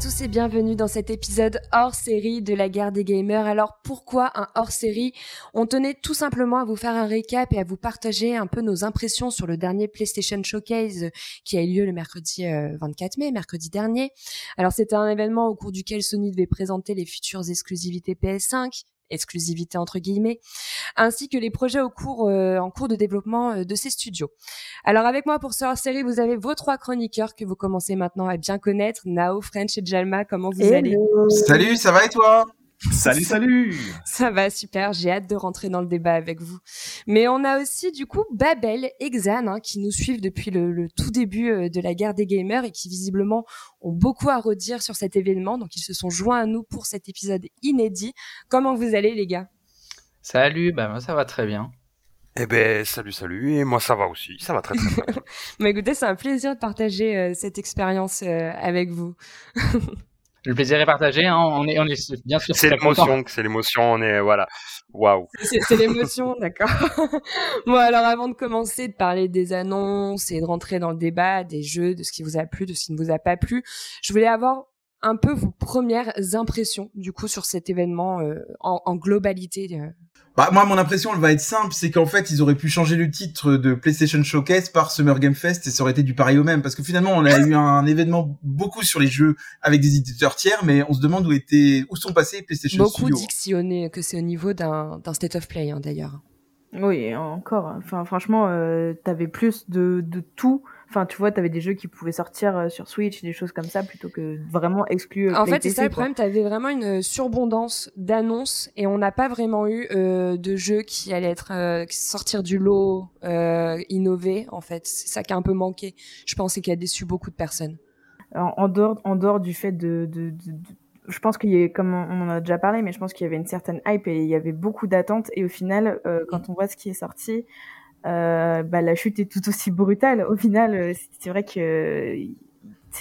tous et bienvenue dans cet épisode hors série de la guerre des gamers. Alors pourquoi un hors série? On tenait tout simplement à vous faire un récap et à vous partager un peu nos impressions sur le dernier PlayStation Showcase qui a eu lieu le mercredi 24 mai, mercredi dernier. Alors c'était un événement au cours duquel Sony devait présenter les futures exclusivités PS5, exclusivité entre guillemets, ainsi que les projets au cours, euh, en cours de développement euh, de ces studios. Alors avec moi pour ce hors-série, vous avez vos trois chroniqueurs que vous commencez maintenant à bien connaître, Nao, French et Jalma. Comment vous allez? Salut, ça va et toi? Salut, salut Ça va, super, j'ai hâte de rentrer dans le débat avec vous. Mais on a aussi du coup Babel et Xan hein, qui nous suivent depuis le, tout début euh, de la guerre des gamers et qui visiblement ont beaucoup à redire sur cet événement. Donc ils se sont joints à nous pour cet épisode inédit. Comment vous allez les gars? Salut, bah moi ça va très bien. Eh ben salut salut et moi ça va aussi, ça va très très bien. Mais écoutez, c'est un plaisir de partager euh, cette expérience euh, avec vous. Le plaisir est partagé, hein, on, est, on est bien sûr. C'est l'émotion, c'est l'émotion, on est, voilà. Waouh. C'est l'émotion, d'accord. bon, alors avant de commencer de parler des annonces et de rentrer dans le débat des jeux, de ce qui vous a plu, de ce qui ne vous a pas plu, je voulais avoir un peu vos premières impressions du coup sur cet événement euh, en, en, globalité. Euh. Bah, moi, mon impression, elle va être simple, c'est qu'en fait, ils auraient pu changer le titre de PlayStation Showcase par Summer Game Fest et ça aurait été du pareil au même, parce que finalement, on a eu un événement beaucoup sur les jeux avec des éditeurs tiers, mais on se demande où étaient, où sont passés PlayStation Beaucoup dictionné que c'est au niveau d'un state of play, hein, d'ailleurs. Oui, encore. Enfin, franchement, euh, t'avais plus de, de tout Enfin, tu vois, tu avais des jeux qui pouvaient sortir euh, sur Switch, des choses comme ça, plutôt que vraiment exclus. Euh, en fait, c'est ça le problème. Tu avais vraiment une surbondance d'annonces et on n'a pas vraiment eu euh, de jeux qui allaient être sortir du lot, innover. En fait, c'est ça qui a un peu manqué. Je pense et qui a déçu beaucoup de personnes. En, dehors, en dehors du fait de, de, je pense qu'il y a, comme on en a déjà parlé, mais je pense qu'il y avait une certaine hype et il y avait beaucoup d'attentes. Et au final, quand on voit ce qui est sorti, euh, bah, la chute est tout aussi brutale. Au final, euh, c'est vrai que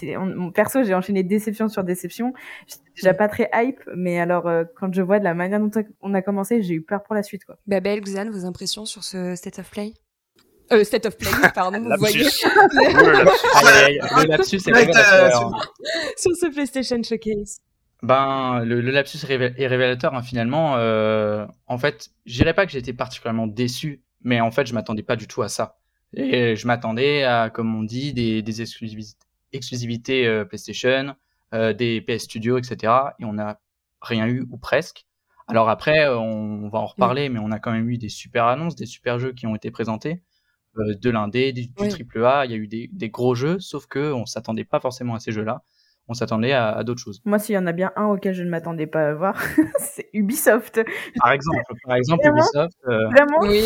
mon perso, j'ai enchaîné déception sur déception. J'étais déjà pas très hype, mais alors euh, quand je vois de la manière dont on a commencé, j'ai eu peur pour la suite. Quoi. Babel, Xan, vos impressions sur ce State of Play? Euh, State of Play, pardon, vous voyez. le lapsus c'est Sur ce PlayStation Showcase. Ben, le, lapsus est révélateur, hein, finalement. Euh, en fait, je dirais pas que j'étais particulièrement déçu mais en fait, je m'attendais pas du tout à ça. Et je m'attendais à, comme on dit, des, des exclusivités, exclusivités euh, PlayStation, euh, des PS Studio, etc. Et on n'a rien eu ou presque. Alors après, on va en reparler, mais on a quand même eu des super annonces, des super jeux qui ont été présentés, euh, de l'indé, du, du triple A. Il y a eu des, des, gros jeux, sauf que on s'attendait pas forcément à ces jeux-là on s'attendait à, d'autres choses. Moi, s'il y en a bien un auquel je ne m'attendais pas à voir, c'est Ubisoft. Par exemple, par exemple Ubisoft. Euh, Vraiment Oui,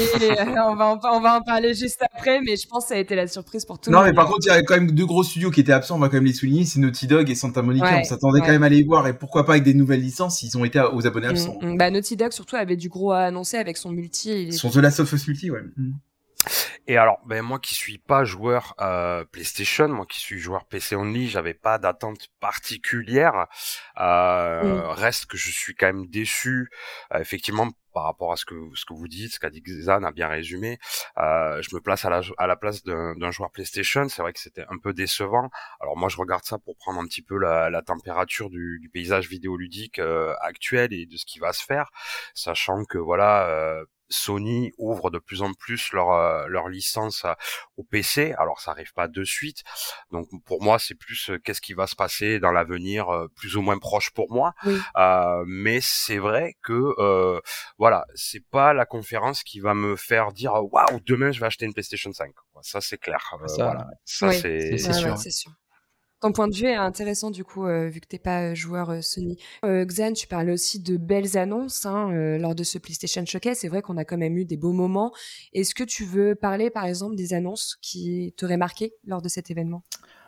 on va, en, on va en parler juste après, mais je pense que ça a été la surprise pour tout le monde. Non, mais par contre, il y a quand même deux gros studios qui étaient absents, on va quand même les souligner, c'est Naughty Dog et Santa Monica. on s'attendait quand même à les voir, et pourquoi pas avec des nouvelles licences, ils ont été aux abonnés mm, absents. Mm. bah, Naughty Dog, surtout, avait du gros à annoncer avec son multi. Son The Last of Us multi, ouais. Mm. Et alors, ben moi qui suis pas joueur euh, PlayStation, moi qui suis joueur PC only, j'avais pas d'attente particulière. Euh, Reste que je suis quand même déçu, euh, effectivement, par rapport à ce que ce que vous dites, ce qu'a dit Xan a bien résumé. Euh, je me place à la à la place d'un joueur PlayStation. C'est vrai que c'était un peu décevant. Alors moi, je regarde ça pour prendre un petit peu la, la température du, du paysage vidéoludique euh, actuel et de ce qui va se faire, sachant que voilà euh, Sony ouvre de plus en plus leur euh, leur licence euh, au PC. Alors ça arrive pas de suite. Donc pour moi c'est plus euh, qu'est-ce qui va se passer dans l'avenir plus ou moins proche pour moi. mais c'est vrai que voilà c'est pas la conférence qui va me faire dire waouh demain je vais acheter une PlayStation 5. Ça c'est clair. ça, voilà. ça c'est sûr. sûr. Ton point de vue est intéressant du coup, euh, vu que t'es pas euh, joueur euh, Sony. Xan, tu parlais aussi de belles annonces hein, lors de ce PlayStation Showcase. C'est vrai qu'on a quand même eu des beaux moments. Est-ce que tu veux parler par exemple des annonces qui t'auraient marqué lors de cet événement?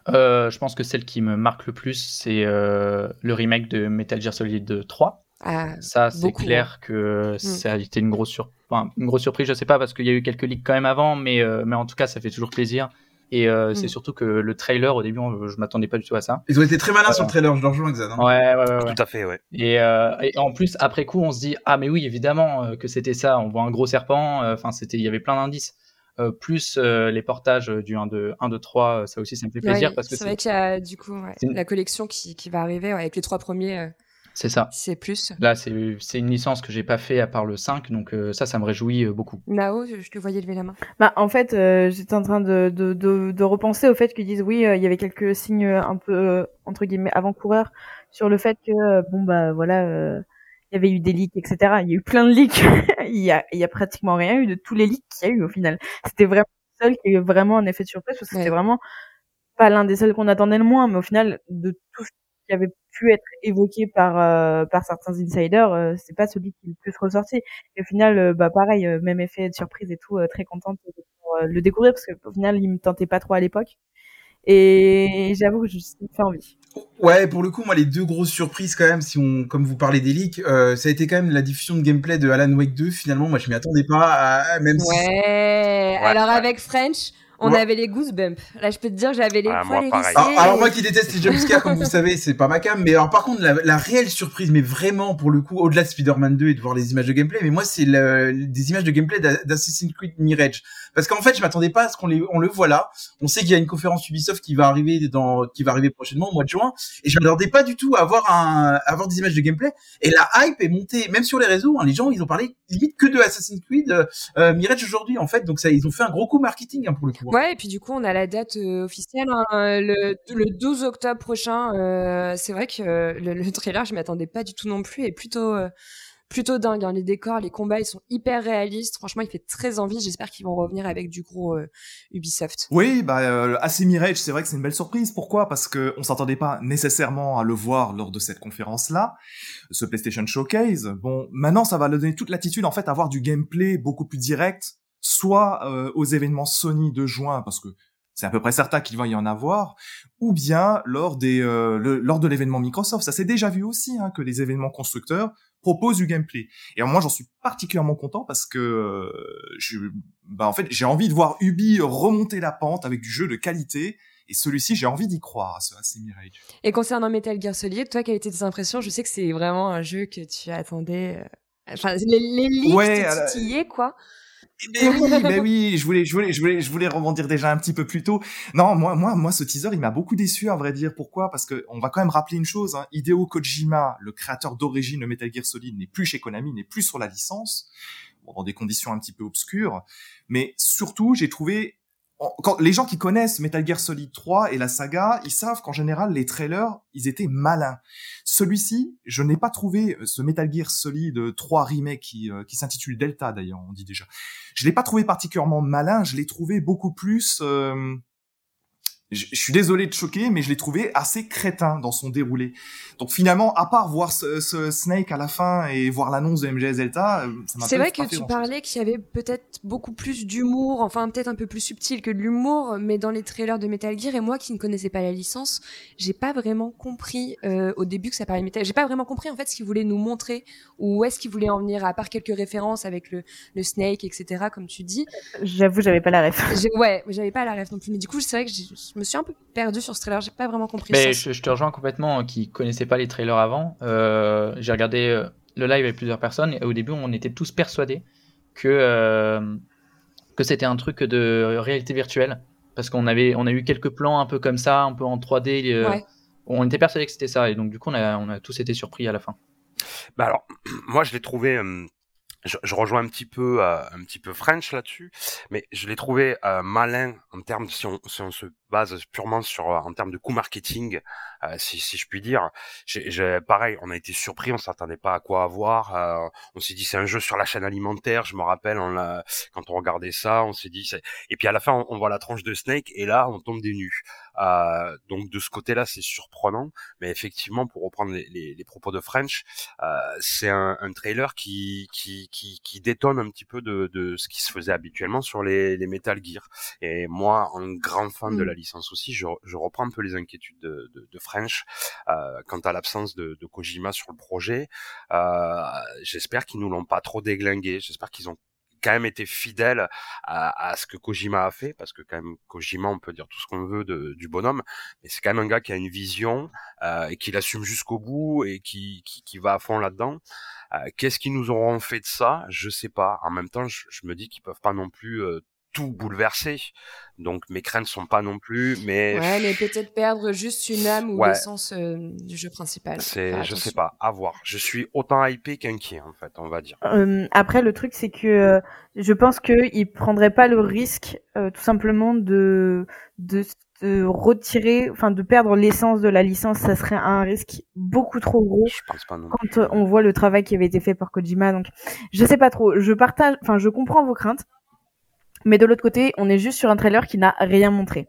Je pense que celle qui me marque le plus, c'est le remake de Metal Gear Solid 3. Ah, ça, c'est clair hein. que mm. ça a été une grosse, sur... une grosse surprise. Je sais pas parce qu'il y a eu quelques leaks quand même avant, mais, mais en tout cas, ça fait toujours plaisir. Et euh, c'est mm. surtout que le trailer, au début, je m'attendais pas du tout à ça. Ils ont été très malins sur le trailer, je leur rejoins, Xan. Hein. Ouais, ouais, ouais, Tout à fait, ouais. Et, euh, et, en plus, après coup, on se dit, ah, mais oui, évidemment euh, que c'était ça. On voit un gros serpent. Euh, enfin, c'était, il y avait plein d'indices. euh, plus euh, les portages du 1, 2, 1, 2, 3, ça aussi, ça me fait plaisir. parce que c'est vrai qu'il y a du coup la collection qui, qui va arriver avec les trois premiers. C'est ça. C'est plus. Là, c'est une licence que j'ai pas fait à part le 5, donc ça, ça me réjouit beaucoup. Nao, je te voyais lever la main. Bah, en fait, j'étais en train de, de, de, de, repenser au fait qu'ils disent oui, il y avait quelques signes un peu, entre guillemets, avant-coureurs sur le fait que, bon, bah voilà il y avait eu des leaks, etc. Il y a eu plein de leaks. il, y a, il y a pratiquement rien eu de tous les leaks qu'il y a eu au final. C'était vraiment le seul qui a eu vraiment un effet de surprise parce que c'était vraiment pas l'un des seuls qu'on attendait le moins, mais au final, de tout ce qui avait pu être évoqué par euh, par certains insiders, euh, c'est pas celui qui est le plus ressorti. Et au final, euh, bah pareil, même effet de surprise et tout, très contente de le découvrir parce qu'au final, il me tentait pas trop à l'époque. Et j'avoue que je me fait envie. Ouais, pour le coup, moi, les deux grosses surprises quand même, si on, comme vous parlez des leaks, euh, ça a été quand même la diffusion de gameplay de Alan Wake 2. Finalement, moi, je m'y attendais pas, à, même ouais. Si... ouais. Alors avec French, on avait les goosebumps. Là, je peux te dire, j'avais les ah, poils alors, alors, moi qui déteste les jumpscares, comme vous savez, c'est pas ma cam. Mais alors par contre, la, la, réelle surprise, mais vraiment pour le coup, au-delà de Spider-Man 2 et de voir les images de gameplay, mais moi c'est des images de gameplay d'Assassin's Creed Mirage. Parce qu'en fait, je m'attendais pas à ce qu'on les, on le voit là. On sait qu'il y a une conférence Ubisoft qui va arriver dans, qui va arriver prochainement au mois de juin, et je m'attendais pas du tout à avoir un, à avoir des images de gameplay. Et la hype est montée, même sur les réseaux. Hein, les gens, ils ont parlé limite que de Assassin's Creed euh, Mirage aujourd'hui, en fait. Donc ça, ils ont fait un gros coup marketing hein, pour le coup. Ouais, et puis du coup, on a la date euh, officielle, hein, le, le, 12 octobre prochain. Euh, c'est vrai que le, le, trailer, je m'attendais pas du tout non plus, et plutôt euh, plutôt dingue. Hein. Les décors, les combats, ils sont hyper réalistes. Franchement, il fait très envie. J'espère qu'ils vont revenir avec du gros Ubisoft. Oui, bah euh, AC Mirage, c'est vrai que c'est une belle surprise. Pourquoi? Parce que on s'attendait pas nécessairement à le voir lors de cette conférence-là, ce PlayStation Showcase. Bon, maintenant, ça va le donner toute l'attitude en fait à avoir du gameplay beaucoup plus direct, soit aux événements Sony de juin, parce que c'est à peu près certain qu'il va y en avoir, ou bien lors des euh, lors de l'événement Microsoft. Ça s'est déjà vu aussi hein, que les événements constructeurs proposent du gameplay. Et moi, j'en suis particulièrement content parce que euh, je, bah en fait, j'ai envie de voir Ubi remonter la pente avec du jeu de qualité. Et celui-ci, j'ai envie d'y croire, à ce AC Mirage. Et concernant Metal Gear Solid, toi, quelles étaient tes impressions? Je sais que c'est vraiment un jeu que tu attendais. Euh, enfin, les, les leaks ouais, quoi. Mais oui, mais oui, je voulais, je voulais, je voulais, je voulais rebondir déjà un petit peu plus tôt. Non, moi, moi, moi, ce teaser, il m'a beaucoup déçu, à vrai dire. Pourquoi? Parce que on va quand même rappeler une chose. Hein. Hideo Kojima, le créateur d'origine de Metal Gear Solid, n'est plus chez Konami, n'est plus sur la licence, bon, dans des conditions un petit peu obscures. Mais surtout, j'ai trouvé les gens qui connaissent Metal Gear Solid 3 et la saga, ils savent qu'en général les trailers, ils étaient malins. Celui-ci, je n'ai pas trouvé euh, ce Metal Gear Solid 3 remake qui, euh, qui s'intitule Delta d'ailleurs, on dit déjà. Je l'ai pas trouvé particulièrement malin, je l'ai trouvé beaucoup plus euh, je, suis désolé de choquer, mais je l'ai trouvé assez crétin dans son déroulé. Donc finalement, à part voir ce, ce Snake à la fin et voir l'annonce de MGS Delta, euh, ça m'a C'est vrai que tu parlais qu'il y avait peut-être beaucoup plus d'humour, enfin peut-être un peu plus subtil que de l'humour, mais dans les trailers de Metal Gear, et moi qui ne connaissais pas la licence, j'ai pas vraiment compris euh, au début que ça parlait de Metal J'ai pas vraiment compris en fait ce qu'il voulait nous montrer, ou où est-ce qu'il voulait en venir, à part quelques références avec le, le Snake, etc., comme tu dis. J'avoue, j'avais pas la ref. Ouais, j'avais pas la ref non plus, mais du coup, c'est vrai que je me suis un peu perdu sur ce trailer, j'ai pas vraiment compris. Mais je, te rejoins complètement, qui connaissait pas les trailers avant. Euh, j'ai regardé euh, le live avec plusieurs personnes et au début, on était tous persuadés que euh, que c'était un truc de réalité virtuelle parce qu'on avait on a eu quelques plans un peu comme ça, un peu en 3D. On était persuadés que c'était ça et donc du coup, on a, on a tous été surpris à la fin. Bah alors, moi, je l'ai trouvé je, je, rejoins un petit peu euh, un petit peu French là-dessus, mais je l'ai trouvé euh, malin en termes si on, si on se base purement sur en termes de coût marketing, euh, si, si je puis dire. J'ai, pareil, on a été surpris, on s'attendait pas à quoi avoir. Euh, on s'est dit c'est un jeu sur la chaîne alimentaire. Je me rappelle, on l'a, quand on regardait ça, on s'est dit. Et puis à la fin, on, on, voit la tranche de Snake et là, on tombe des nues. Euh, donc de ce côté-là, c'est surprenant, mais effectivement, pour reprendre les, les, les propos de French, euh, c'est un, un, trailer qui, qui, qui, qui, détonne un petit peu de, de, ce qui se faisait habituellement sur les, les Metal Gear. Et moi, un grand fan de mm. la licence je, reprends un peu les inquiétudes de, French euh, quant à l'absence de, Kojima sur le projet. Euh, J'espère qu'ils nous l'ont pas trop déglingué. J'espère qu'ils ont quand même été fidèle à, ce que Kojima a fait, parce que quand même Kojima, on peut dire tout ce qu'on veut du bonhomme, mais c'est quand même un gars qui a une vision euh, et qui l'assume jusqu'au bout et qui, qui, qui, va à fond là-dedans. Euh, Qu'est-ce qu'ils nous auront fait de ça? Je sais pas. En même temps, je, je me dis qu'ils peuvent pas non plus euh, tout bouleverser. Donc mes craintes sont pas non plus, mais ouais, mais peut-être perdre juste une âme ou l'essence euh, du jeu principal. C'est, je sais pas, à voir. Je suis autant hypé qu'inquiet en fait, on va dire. Euh, après, le truc c'est que euh, je pense qu'il prendrait pas le risque, tout simplement de de de retirer, enfin de perdre l'essence de la licence, ça serait un risque beaucoup trop gros. Je pense pas non quand on voit le travail qui avait été fait par Kojima, donc je sais pas trop. Je partage, enfin je comprends vos craintes. Mais de l'autre côté, on est juste sur un trailer qui n'a rien montré.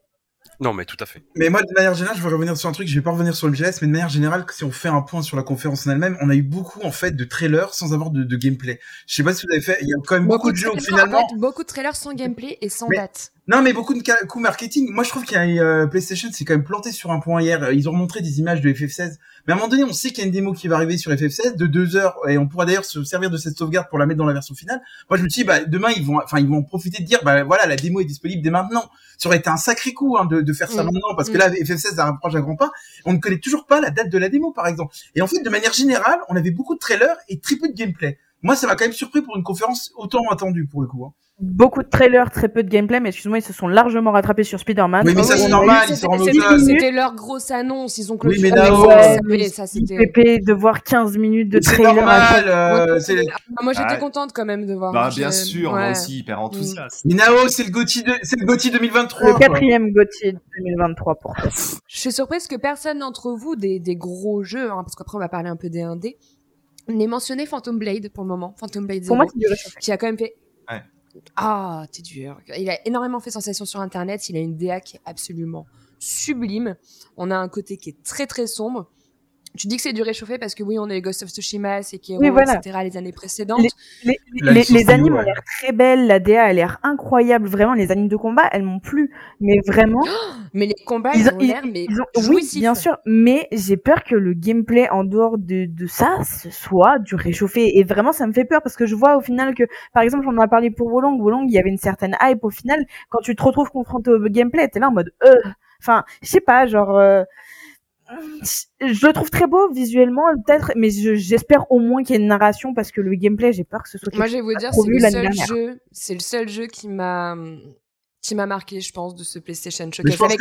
Non, mais tout à fait. Mais moi, de manière générale, je vais revenir sur un truc, je vais pas revenir sur le GS, mais de manière générale, si on fait un point sur la conférence en elle-même, on a eu beaucoup, en fait, de trailers sans avoir de, gameplay. Je sais pas si vous avez fait, il y a quand même beaucoup, de, jeux finalement. beaucoup de trailers sans gameplay et sans date. Non, mais beaucoup de coups marketing. Moi, je trouve qu'il y a euh, PlayStation, c'est quand même planté sur un point hier. Ils ont montré des images de FF16. Mais à un moment donné, on sait qu'il y a une démo qui va arriver sur FF16 de deux heures, et on pourra d'ailleurs se servir de cette sauvegarde pour la mettre dans la version finale. Moi, je me dis, bah, demain, ils vont, enfin, ils vont en profiter de dire, bah, voilà, la démo est disponible dès maintenant. Ça aurait été un sacré coup, hein, de, de faire ça mm. maintenant, parce que mm. là, FF16, ça rapproche à grands pas. On ne connaît toujours pas la date de la démo, par exemple. Et en fait, de manière générale, on avait beaucoup de trailers et très peu de gameplay. Moi, ça m'a quand même surpris pour une conférence autant attendue, pour le coup. Hein beaucoup de trailers, très peu de gameplay, mais excuse-moi, ils se sont largement rattrapés sur Spider-Man. Oui, mais ça, c'est normal, ils sont en C'était leur grosse annonce, ils ont clôturé. Oui, mais Nao, ça, c'était... de voir 15 minutes de trailer. C'est normal, euh, ah, Moi, j'étais contente quand même de voir. Bah, bien sûr, moi aussi, hyper enthousiaste. Mais Nao, c'est le Gotti de... c'est le Gotti 2023. Le quatrième Gotti 2023 pour toi. Je suis surprise que personne d'entre vous, des, des gros jeux, hein, parce qu'après, on va parler un peu des 1D, n'ait mentionné Phantom Blade pour le moment. Phantom Blade 0. Pour moi, qui a quand même fait ah, t'es dur. Il a énormément fait sensation sur Internet. Il a une DA qui est absolument sublime. On a un côté qui est très très sombre. Tu dis que c'est du réchauffé parce que oui, on a eu Ghost of Tsushima, Sekiro, oui, etc. les années précédentes. Les, les, les, animes ont l'air très belles, la DA a l'air incroyable, vraiment. Les animes de combat, elles m'ont plu, mais vraiment. mais les combats, ils, ont l'air, mais oui, bien sûr, mais j'ai peur que le gameplay en dehors de, de ça, ce soit du réchauffé. Et vraiment, ça me fait peur parce que je vois au final que, par exemple, on en a parlé pour Wolong, Wolong, il y avait une certaine hype au final. Quand tu te retrouves confronté au gameplay, t'es là en mode, euh, enfin, je sais pas, genre. Euh, je le trouve très beau visuellement peut-être mais j'espère au moins qu'il y ait une narration parce que le gameplay j'ai peur que ce soit moi je vais vous dire c'est le seul jeu c'est le seul jeu qui m'a qui m'a marqué, je pense, de ce PlayStation Showcase. Avec,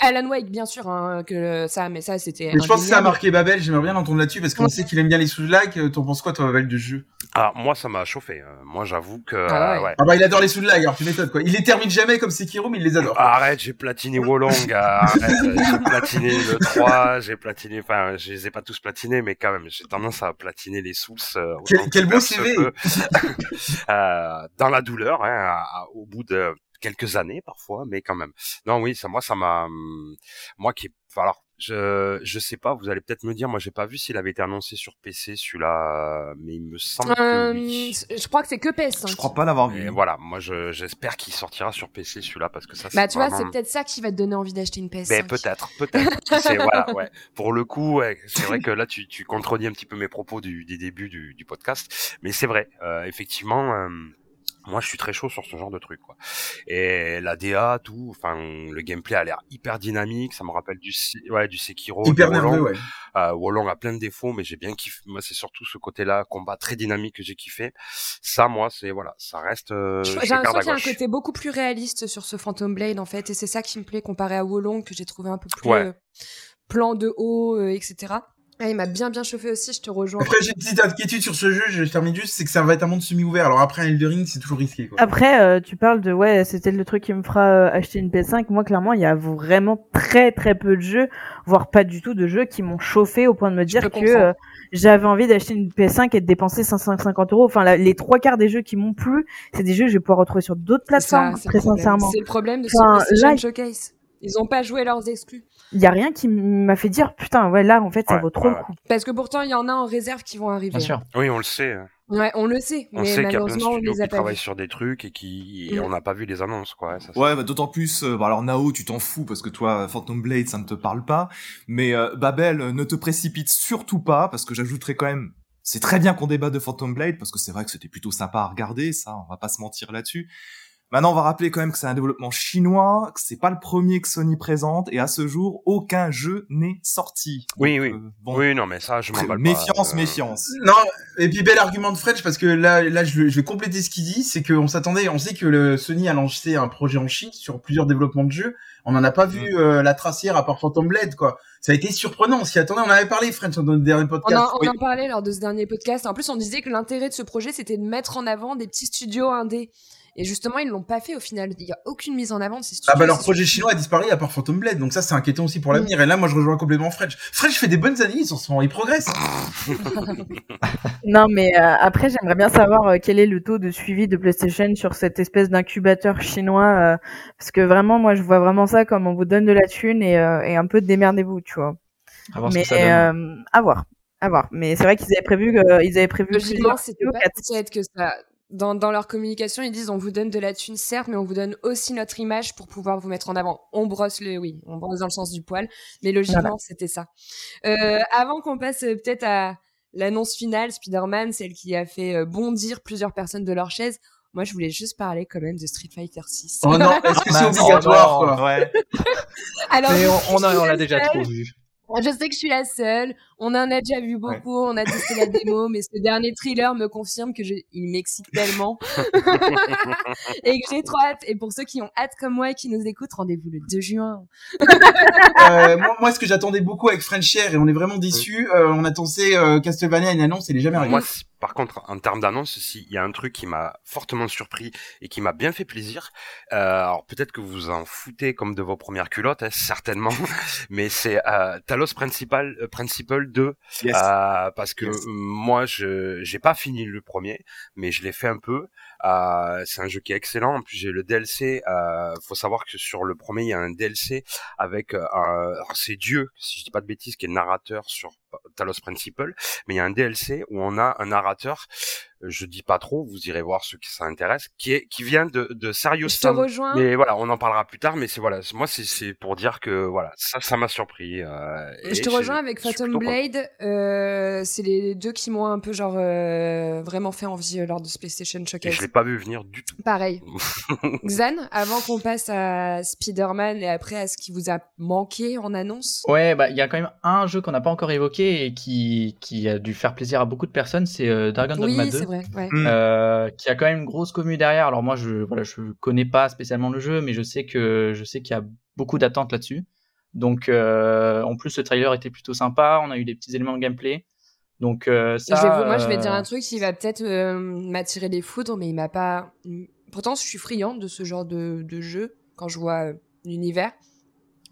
Alan Wake, bien sûr, hein, que ça, mais ça, c'était. Je pense que ça a marqué Babel. J'aimerais bien l'entendre là-dessus parce qu'on sait qu'il aime bien les sous-lags. Euh, t'en penses quoi, toi, Babel, du jeu? Alors moi, ça m'a chauffé. Euh, moi, j'avoue que. Ah, ouais. ah, bah, il adore les sous-lags. Alors tu m'étonnes quoi. Il les termine jamais comme Sekiro, mais il les adore. Arrête, j'ai platiné Wolong. j'ai platiné le 3. J'ai platiné. Enfin, je les ai pas tous platinés, mais quand même, j'ai tendance à platiner les sous. Euh, quel, beau CV. dans la douleur, hein, au bout de quelques années parfois, mais quand même. Non, oui, ça, moi, ça m'a, hum, moi qui, alors, je, je sais pas, vous allez peut-être me dire, moi, j'ai pas vu s'il avait été annoncé sur PC, celui-là, mais il me semble que oui. Euh, je crois que c'est que PS. Je crois pas l'avoir vu. voilà, moi, j'espère qu'il sortira sur PC, celui-là, parce que ça, Bah, tu vois, c'est peut-être ça qui va te donner envie d'acheter une PS. Ben, peut-être, peut-être. c'est, voilà, ouais. Pour le coup, ouais, c'est vrai que là, tu, tu contredis un petit peu mes propos du, du début du, du podcast, mais c'est vrai, euh, effectivement, euh, moi, je suis très chaud sur ce genre de truc, quoi. Et la DA, tout, enfin, le gameplay a l'air hyper dynamique. Ça me rappelle du, ouais, du Sekiro. Hyper nerveux, ouais. Euh, Wolong a plein de défauts, mais j'ai bien kiffé. Moi, c'est surtout ce côté-là, combat très dynamique que j'ai kiffé. Ça, moi, c'est voilà, ça reste. Euh, j'ai l'impression qu'il y a un côté beaucoup plus réaliste sur ce Phantom Blade, en fait, et c'est ça qui me plaît comparé à Wolong que j'ai trouvé un peu plus euh, plan de haut, euh, etc. Ah, il m'a bien bien chauffé aussi, je te rejoins. Après, j'ai une petite inquiétude sur ce jeu, je termine juste, c'est que ça va être un monde semi-ouvert. Alors après, un Eldering, c'est toujours risqué. Quoi. Après, euh, tu parles de, ouais, c'était le truc qui me fera euh, acheter une PS5. Moi, clairement, il y a vraiment très très peu de jeux, voire pas du tout de jeux qui m'ont chauffé au point de me dire que euh, j'avais envie d'acheter une PS5 et de dépenser 550 euros. Enfin, les trois quarts des jeux qui m'ont plu, c'est des jeux que je vais pouvoir retrouver sur d'autres plateformes, très sincèrement. C'est le problème de ce PlayStation Showcase. Ils ont pas joué leurs exclus. Il y a rien qui m'a fait dire putain ouais là en fait ça vaut trop le coup. Parce que pourtant il y en a en réserve qui vont arriver. Bien sûr. Oui on le sait. Ouais on le sait. On sait qu'il y a plein de studios qui travaillent sur des trucs et qui on n'a pas vu les annonces quoi. ouais bah, d'autant plus euh, bah, alors Nao tu t'en fous parce que toi Phantom Blade ça ne te parle pas mais euh, Babel ne te précipite surtout pas parce que j'ajouterais quand même c'est très bien qu'on débat de Phantom Blade parce que c'est vrai que c'était plutôt sympa à regarder ça on va pas se mentir là-dessus Maintenant, on va rappeler quand même que c'est un développement chinois, que c'est pas le premier que Sony présente, et à ce jour, aucun jeu n'est sorti. Oui, oui. Euh, bon, oui, non, mais ça, je m'en Méfiance, méfiance. Non, et puis bel argument de French, parce que là, là, je, vais compléter ce qu'il dit, c'est qu'on s'attendait, on sait que le Sony a lancé un projet en Chine sur plusieurs développements de jeux. On n'en a pas vu euh, la tracière à part Phantom Blade, quoi. Ça a été surprenant. On s'y attendait. On avait parlé, French, dans notre dernier podcast. On, en, parlait lors de ce dernier podcast. En plus, on disait que l'intérêt de ce projet, c'était de mettre en avant des petits studios indés. Et justement, ils l'ont pas fait au final. Il y a aucune mise en avant de ces studios. Ah bah leur projet chinois a disparu à part Phantom Blade, donc ça c'est inquiétant aussi pour l'avenir. Et là, moi je rejoins complètement French. French fait des bonnes analyses en ce moment, il progresse. non mais euh, après j'aimerais bien savoir euh, quel est le taux de suivi de PlayStation sur cette espèce d'incubateur chinois, euh, parce que vraiment moi je vois vraiment ça comme on vous donne de la thune et, et un peu démerdez-vous, tu vois. À voir mais à voir. À voir. Mais c'est vrai qu'ils avaient prévu qu'ils avaient prévu. c'était pas que ça dans, dans, leur communication, ils disent on vous donne de la thune, certes, mais on vous donne aussi notre image pour pouvoir vous mettre en avant. On brosse le, oui, on brosse dans le sens du poil, mais logiquement, c'était ça. Euh, avant qu'on passe euh, peut-être à l'annonce finale, Spider-Man, celle qui a fait euh, bondir plusieurs personnes de leur chaise. Moi, je voulais juste parler quand même de Street Fighter 6. Oh non, est-ce que c'est obligatoire, quoi ouais. Alors, mais on, on, on l'a déjà trop vu. Je sais que je suis la seule. On en a déjà vu beaucoup. On a testé la démo, mais ce dernier thriller me confirme que je... il m'excite tellement et que j'ai trop hâte. Et pour ceux qui ont hâte comme moi et qui nous écoutent, rendez-vous le 2 juin. euh, moi, moi, ce que j'attendais beaucoup avec French Air et on est vraiment déçus. Euh, on attendait euh, Castlevania une annonce, elle est jamais arrivée. Moi, par contre, en termes d'annonce, il y a un truc qui m'a fortement surpris et qui m'a bien fait plaisir. Euh, alors peut-être que vous vous en foutez comme de vos premières culottes, hein, certainement, mais c'est euh, Talos Principal, euh, Principal 2, euh, parce que moi, je j'ai pas fini le premier, mais je l'ai fait un peu. Euh, c'est un jeu qui est excellent. En plus, j'ai le DLC. Euh, faut savoir que sur le premier, il y a un DLC avec un... c'est Dieu, si je dis pas de bêtises, qui est le narrateur sur Talos Principle. Mais il y a un DLC où on a un narrateur je dis pas trop, vous irez voir ceux qui s'intéressent, qui est qui vient de de Serious Je te rejoins. Mais voilà, on en parlera plus tard. Mais c'est voilà, moi c'est c'est pour dire que voilà, ça ça m'a surpris. Euh, je te rejoins avec Phantom Blade. Euh, c'est les deux qui m'ont un peu genre euh, vraiment fait envie euh, lors de ce PlayStation Showcase. Et je l'ai pas vu venir du tout. Pareil. Xan, avant qu'on passe à Spider-Man et après à ce qui vous a manqué en annonce? Ouais, bah il y a quand même un jeu qu'on n'a pas encore évoqué et qui qui a dû faire plaisir à beaucoup de personnes, c'est Dragon Dogma 2. Mm. Euh, qui a quand même une grosse commu derrière. Alors moi, je voilà, je connais pas spécialement le jeu, mais je sais que je sais qu'il y a beaucoup d'attentes là-dessus. Donc euh, en plus, le trailer était plutôt sympa. On a eu des petits éléments de gameplay. Donc euh, ça. Je moi, je vais dire un truc qui va peut-être m'attirer des foudres, mais il m'a pas. Pourtant, je suis friande de ce genre de, de jeu quand je vois l'univers.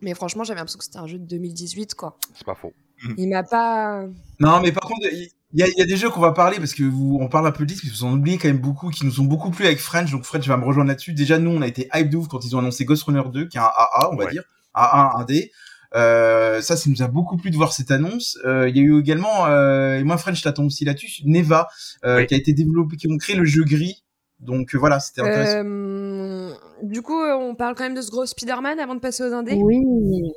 Mais franchement, j'avais l'impression que c'était un jeu de 2018, quoi. C'est pas faux. Il m'a pas. Non, mais par contre, il y a, y a, des jeux qu'on va parler parce que vous, on parle un peu de disques, mais vous en oubliez quand même beaucoup qui nous ont beaucoup plu avec French. Donc French va me rejoindre là-dessus. Déjà, nous, on a été hype de ouf quand ils ont annoncé Ghost Runner 2, qui est un AA, on va dire. AA, 1D. Euh, ça, ça nous a beaucoup plu de voir cette annonce. Euh, il y a eu également, euh, et moi French t'attends aussi là-dessus, Neva, euh, qui a été développé, qui ont créé le jeu gris. Donc euh, voilà, c'était intéressant. Euh, du coup, euh, on parle quand même de ce gros Spider-Man avant de passer aux indés. Oui.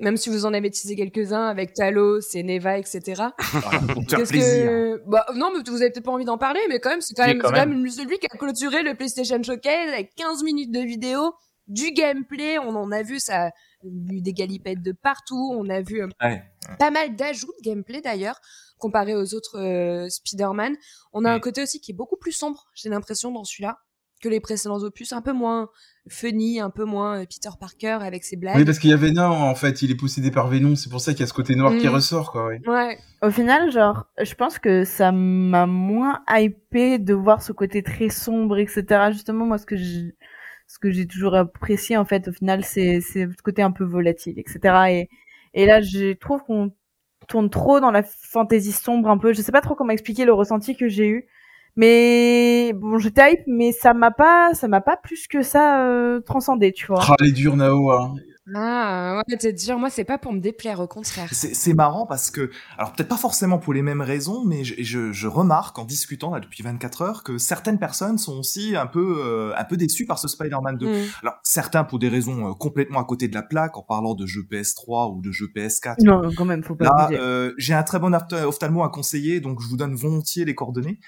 Même si vous en avez teasé quelques-uns avec Talos et Neva, etc. Qu'est-ce que... Bah, non, mais vous avez peut-être pas envie d'en parler, mais quand même, c'est quand, même, quand même celui qui a clôturé le PlayStation Showcase avec 15 minutes de vidéo, du gameplay. On en a vu, ça a eu des galipettes de partout. On a vu pas mal d'ajouts de gameplay d'ailleurs comparé aux autres Spider-Man. On a un côté aussi qui est beaucoup plus sombre, j'ai l'impression, dans celui-là que les précédents opus, un peu moins funny, un peu moins euh, Peter Parker avec ses blagues. Oui, parce qu'il y a Venom, en fait, il est possédé par Venom, c'est pour ça qu'il y a ce côté noir qui mm. ressort, quoi. Ouais. Au final, genre, je pense que ça m'a moins hypé de voir ce côté très sombre, etc. Justement, moi, ce que j'ai, ce que j'ai toujours apprécié, en fait, au final, c'est, c'est ce côté un peu volatile, etc. Et, et là, je trouve qu'on tourne trop dans la fantaisie sombre un peu. Je sais pas trop comment expliquer le ressenti que j'ai eu. Mais bon, je hype, mais ça m'a pas, ça m'a pas plus que ça euh, transcendé, tu vois. Ah, les durs Nao. Hein. Ah, ouais, te dire, moi, c'est pas pour me déplaire, au contraire. C'est marrant parce que, alors peut-être pas forcément pour les mêmes raisons, mais je, je, je, remarque en discutant là depuis 24 heures que certaines personnes sont aussi un peu, euh, un peu déçues par ce Spider-Man 2. Mm. Alors certains pour des raisons euh, complètement à côté de la plaque, en parlant de jeux PS3 ou de jeux PS4. Non, quand même, faut pas. Là, euh, j'ai un très bon ophtalmo à conseiller, donc je vous donne volontiers les coordonnées.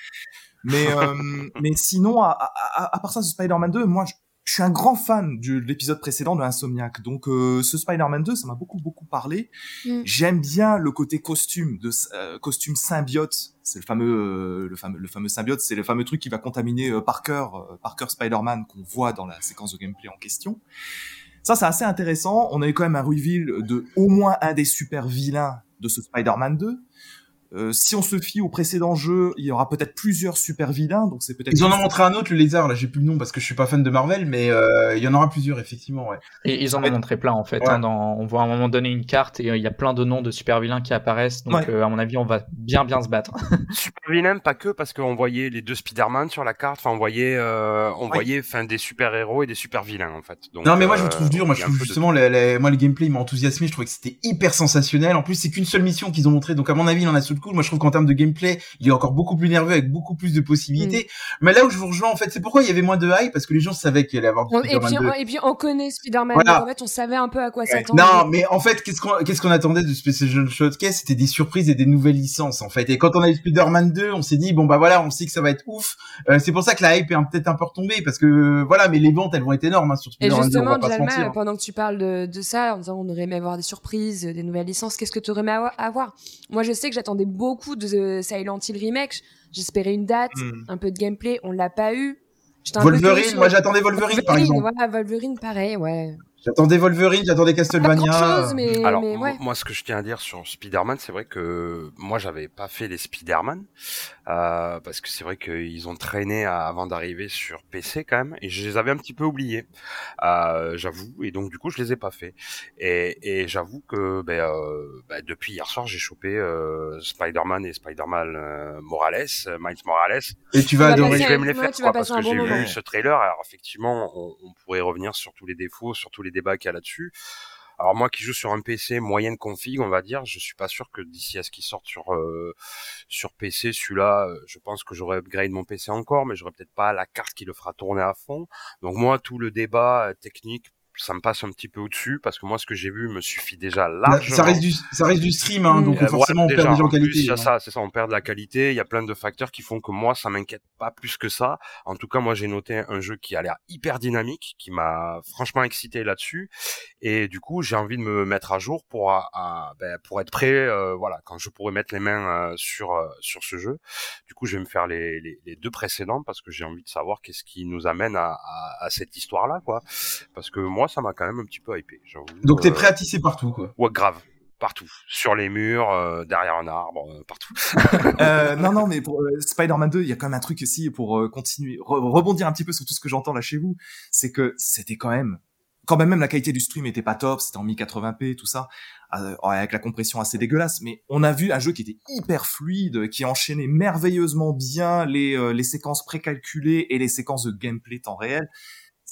Mais, euh, mais sinon, à, à, à, part ça, ce Spider-Man 2, moi, je, je suis un grand fan de l'épisode précédent de Insomniac. Donc euh, ce Spider-Man 2, ça m'a beaucoup beaucoup parlé. Mm. J'aime bien le côté costume de euh, costume symbiote. C'est le fameux euh, le fameux le fameux symbiote, c'est le fameux truc qui va contaminer euh, Parker euh, Parker Spider-Man qu'on voit dans la séquence de gameplay en question. Ça c'est assez intéressant. On a eu quand même un reveal de au moins un des super vilains de ce Spider-Man 2. Euh, si on se fie au précédent jeu, il y aura peut-être plusieurs super vilains, donc c'est peut-être. Ils en ont montré un autre, le lézard, là, j'ai plus le nom parce que je suis pas fan de Marvel, mais euh, il y en aura plusieurs, effectivement, ouais. Et ils en ont montré plein en fait. Ouais. hein, dans- on voit à un moment donné une carte et euh, il y a plein de noms de super vilains qui apparaissent. Donc Ouais. euh, à mon avis, on va bien bien se battre. Super vilain, pas que parce qu'on voyait les deux Spider-Man sur la carte. Enfin, on voyait, euh, on voyait, enfin, des super héros et des super vilains en fait. Donc, non, mais moi, je euh, le trouve dur. Moi, je trouve de justement, les, les- moi, le gameplay, m'a enthousiasmé. Je trouvais que c'était hyper sensationnel. En plus, c'est qu'une seule mission qu'ils ont montré. Donc, à mon avis, il en a sous le Moi, je trouve qu'en termes de gameplay, il est encore beaucoup plus nerveux avec beaucoup plus de possibilités. Mm. Mais là où je vous rejoins, en fait, c'est pourquoi il y avait moins de hype parce que les gens savaient qu'il allait avoir du et, Spider-Man puis, 2. on- et puis on connaît Spider-Man, Voilà. donc en fait on savait un peu à quoi s'attendre. Non, mais en fait, qu'est-ce qu'on qu'est-ce qu'on attendait de Special Showcase? C'était des surprises et des nouvelles licences, en fait. Et quand on a eu Spider-Man 2, on s'est dit bon bah voilà, on sait que ça va être ouf. Euh, c'est pour ça que la hype est peut-être un peu retombée parce que voilà, mais les ventes elles vont être énormes hein, sur Et Spider-Man 2. On justement, va pas se Jalma, mentir. pendant que tu parles de, de ça, en disant on aurait aimé avoir des surprises, des nouvelles licences, qu'est-ce que tu aurais aimé avo- avoir? Moi, je sais que j'attendais beaucoup de Silent Hill Remake. J'espérais une date, Hmm. un peu de gameplay. On l'a pas eu. Wolverine, sur- moi j'attendais Wolverine, par exemple. Wolverine, pareil, ouais. J'attendais Wolverine, j'attendais Pas Castlevania. mais, Alors, mais m- ouais. moi, ce que je tiens à dire sur Spider-Man, c'est vrai que moi, j'avais pas fait les Spider-Man, euh, parce que c'est vrai qu'ils ont traîné à- avant d'arriver sur PC quand même, et je les avais un petit peu oubliés, euh, j'avoue, et donc du coup, je les ai pas fait. Et, et j'avoue que ben, euh, ben, depuis hier soir, j'ai chopé euh, Spider-Man et Spider-Man euh, Morales, euh, Miles Morales, Et tu Tu vas vas adorer. passer je vais me les faire tu vas quoi, parce que bon j'ai vu ce trailer. Alors effectivement, on, on pourrait revenir sur tous les défauts, sur tous les débats qu'il y a là-dessus. Alors moi qui joue sur un PC moyenne config, on va dire, je suis pas sûr que d'ici à ce qu'il sorte sur euh, sur PC, celui-là, euh, je pense que j'aurais upgrade mon PC encore, mais j'aurais peut-être pas la carte qui le fera tourner à fond. Donc moi tout le débat euh, technique, ça me passe un petit peu au-dessus parce que moi ce que j'ai vu me suffit déjà largement. Ça reste du, ça reste du stream, hein, donc Euh, forcément on perd des gens en plus, qualité. a hein. ça, c'est ça, on perd de la qualité. Il y a plein de facteurs qui font que moi, ça m'inquiète pas plus que ça. En tout cas, moi, j'ai noté un jeu qui a l'air hyper dynamique, qui m'a franchement excité là-dessus. Et du coup, j'ai envie de me mettre à jour pour, à- à- ben, pour être prêt, euh, voilà, quand je pourrai mettre les mains euh, sur euh, sur ce jeu. Du coup, je vais me faire les, les, les deux précédents parce que j'ai envie de savoir qu'est-ce qui nous amène à, à, à cette histoire-là, quoi. Parce que moi, ça m'a quand même un petit peu hypé. j'avoue. Donc t'es Euh, prêt à tisser partout, quoi. Ouais, grave. Partout. Sur les murs, euh, derrière un arbre, euh, partout. Euh, non, non, mais pour Spider-Man 2, il y a quand même un truc aussi pour continuer, re- rebondir un petit peu sur tout ce que j'entends là chez vous, c'est que c'était quand même, quand même, même la qualité du stream était pas top, c'était en 1080p, tout ça, avec la compression assez dégueulasse, mais on a vu un jeu qui était hyper fluide, qui enchaînait merveilleusement bien les, les séquences précalculées et les séquences de gameplay temps réel.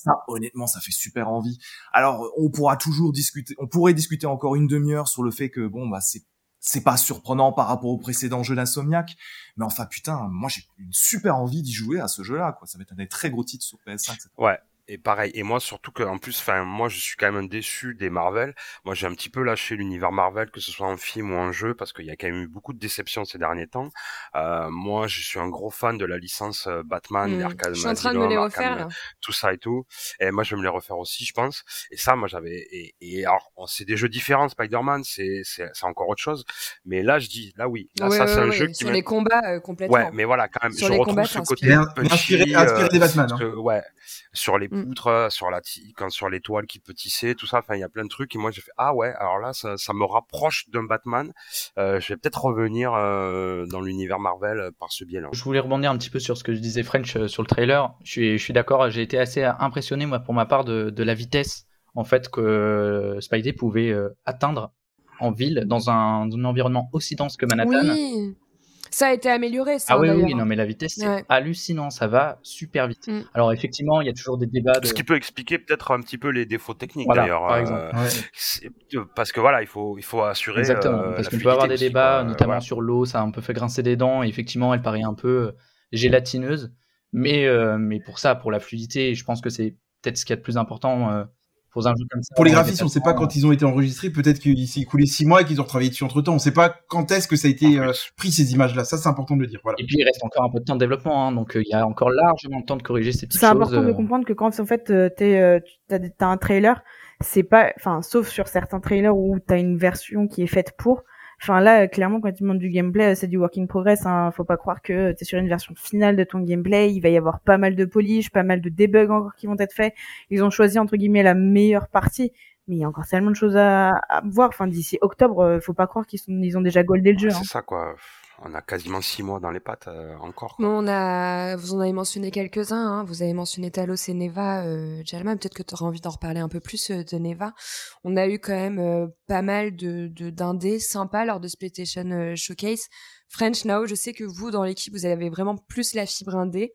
Ça, honnêtement, ça fait super envie. Alors, on pourra toujours discuter, on pourrait discuter encore une demi-heure sur le fait que, bon, bah, c'est c'est pas surprenant par rapport au précédent jeu d'Insomniac, mais enfin putain, moi j'ai une super envie d'y jouer à ce jeu-là, quoi. Ça va être un des très gros titres sur PS5. cette Ouais. Et pareil, et moi surtout que en plus, enfin moi je suis quand même déçu des Marvel. Moi j'ai un petit peu lâché l'univers Marvel, que ce soit en film ou en jeu, parce qu'il y a quand même eu beaucoup de déceptions ces derniers temps. Euh, moi je suis un gros fan de la licence euh, Batman, Hmm. Arkham Je suis en train de me Asylum, les Arkham, refaire, là. tout ça et tout. Et moi je vais me les refaire aussi, je pense. Et ça, moi j'avais et, et alors c'est des jeux différents. Spider-Man, c'est c'est c'est encore autre chose. Mais là je dis, là oui, là Ouais, ça ouais, c'est un ouais, jeu qui Sur les combats, euh, complètement. Ouais, mais voilà, quand même, Sur je les retrouve combats, ce côté Bien, punchy, inspiré, inspiré euh, des Batman. hein. que, ouais, sur les Mm. Poutres, euh, sur la quand sur l'étoile qui peut tisser, tout ça. Enfin, il y a plein de trucs. Et moi, j'ai fait ah ouais. Alors là, ça, ça me rapproche d'un Batman. Euh, je vais peut-être revenir euh, dans l'univers Marvel euh, par ce biais-là. Je voulais rebondir un petit peu sur ce que je disais French euh, sur le trailer. Je suis, je suis d'accord, j'ai été assez impressionné moi pour ma part de, de la vitesse en fait que euh, Spidey pouvait euh, atteindre en ville dans un, dans un environnement aussi dense que Manhattan. Oui. Ça a été amélioré, ça, Ah oui, oui, non mais la vitesse c'est Ouais. hallucinant, ça va super vite. Mm. Alors effectivement, il y a toujours des débats de Ce qui peut expliquer peut-être un petit peu les défauts techniques Voilà, d'ailleurs. par euh, exemple. euh, parce que voilà, il faut il faut assurer. Exactement, euh, parce qu'on peut avoir des aussi, débats, quoi. notamment sur l'eau, ça a un peu fait grincer des dents, et effectivement, elle paraît un peu euh, gélatineuse, mais, euh, mais pour ça, pour la fluidité, je pense que c'est peut-être ce qu'il y a de plus important, euh, pour un jeu comme ça. Pour les graphismes, on sait pas quand ils ont été enregistrés. Peut-être qu'il s'est écoulé six mois et qu'ils ont retravaillé dessus entre temps. On sait pas quand est-ce que ça a été euh, pris ces images-là. Ça, c'est important de le dire. Voilà. Et puis il reste encore un peu de temps de développement, hein, donc euh, il y a encore largement le temps de corriger ces petites C'est choses. important de euh. comprendre que quand en fait euh, t'es, euh, tu t'as un trailer, c'est pas, enfin, sauf sur certains trailers où t'as une version qui est faite pour. Enfin là, euh, clairement, quand tu montres du gameplay, euh, c'est du work in progress. Hein. Faut pas croire que t'es sur une version finale de ton gameplay. Il va y avoir pas mal de polish, pas mal de debugs encore qui vont être faits. Ils ont choisi entre guillemets la meilleure partie, mais il y a encore tellement de choses à, à voir. Enfin, d'ici octobre, euh, faut pas croire qu'ils sont, ils ont déjà goldé le jeu. Ouais, Hein. C'est ça quoi. On a quasiment six mois dans les pattes euh, encore. on a, vous en avez mentionné quelques-uns. Hein. Vous avez mentionné Talos et Neva, euh, Jalma. Peut-être que tu auras envie d'en reparler un peu plus euh, de Neva. On a eu quand même euh, pas mal de de- d'indés sympas lors de euh, Showcase. French Now, je sais que vous dans l'équipe, vous avez vraiment plus la fibre indé.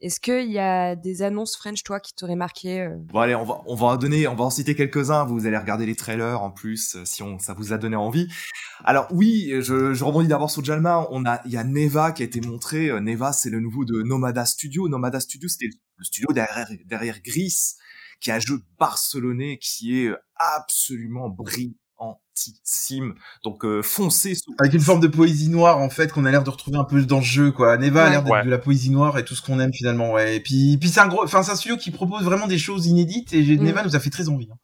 Est-ce qu'il y a des annonces French, toi, qui t'auraient marqué euh, Bon allez, on va on va en donner, on va en citer quelques-uns. Vous allez regarder les trailers en plus euh, si on ça vous a donné envie. Alors oui, je, je rebondis d'abord sur Jalma. On a il y a Neva qui a été montré. Euh, Neva c'est le nouveau de Nomada Studio. Nomada Studio c'était le studio derrière derrière Gris, qui est un jeu barcelonais qui est absolument brillantissime. Donc euh, foncez sous Avec une forme de poésie noire, en fait, qu'on a l'air de retrouver un peu dans ce jeu, quoi. Neva a l'air d'être Ouais. de la poésie noire et tout ce qu'on aime finalement, ouais. Et puis, puis c'est un gros, enfin, c'est un studio qui propose vraiment des choses inédites et Mm. Neva nous a fait très envie. hein.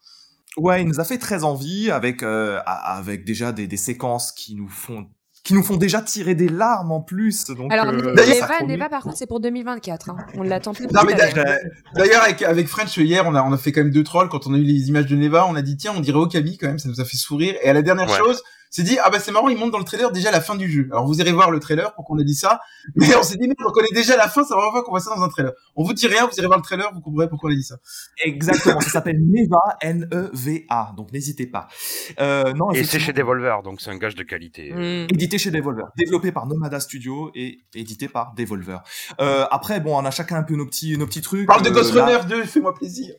Ouais, il nous a fait très envie avec euh, avec déjà des, des séquences qui nous font qui nous font déjà tirer des larmes en plus. Donc Alors, euh, D'ailleurs, Neva. Neva, par contre, c'est pour 2024. Hein. On l'attend plus. D'ailleurs, d'ailleurs, avec, avec French, hier, on a, on a fait quand même deux trolls. Quand on a eu les images de Neva, on a dit, tiens, on dirait Okami quand même, ça nous a fait sourire. Et à la dernière Ouais. chose, c'est dit, ah bah c'est marrant, ils montrent dans le trailer déjà la fin du jeu. Alors vous irez voir le trailer pour qu'on ait dit ça. Mais on s'est dit, mais on connaît déjà la fin, c'est la première fois qu'on voit ça dans un trailer. On vous dit rien, vous irez voir le trailer, vous comprendrez pourquoi on a dit ça. Exactement, ça s'appelle Neva, N-E-V-A, donc n'hésitez pas. Euh, non, Et c'est chez Devolver, donc c'est un gage de qualité. Mm. Édité chez Devolver, développé par Nomada Studio et édité par Devolver. Euh, après, bon, on a chacun un peu nos petits, nos petits trucs. Parle de Euh, Ghost là- Runner 2, fais-moi plaisir.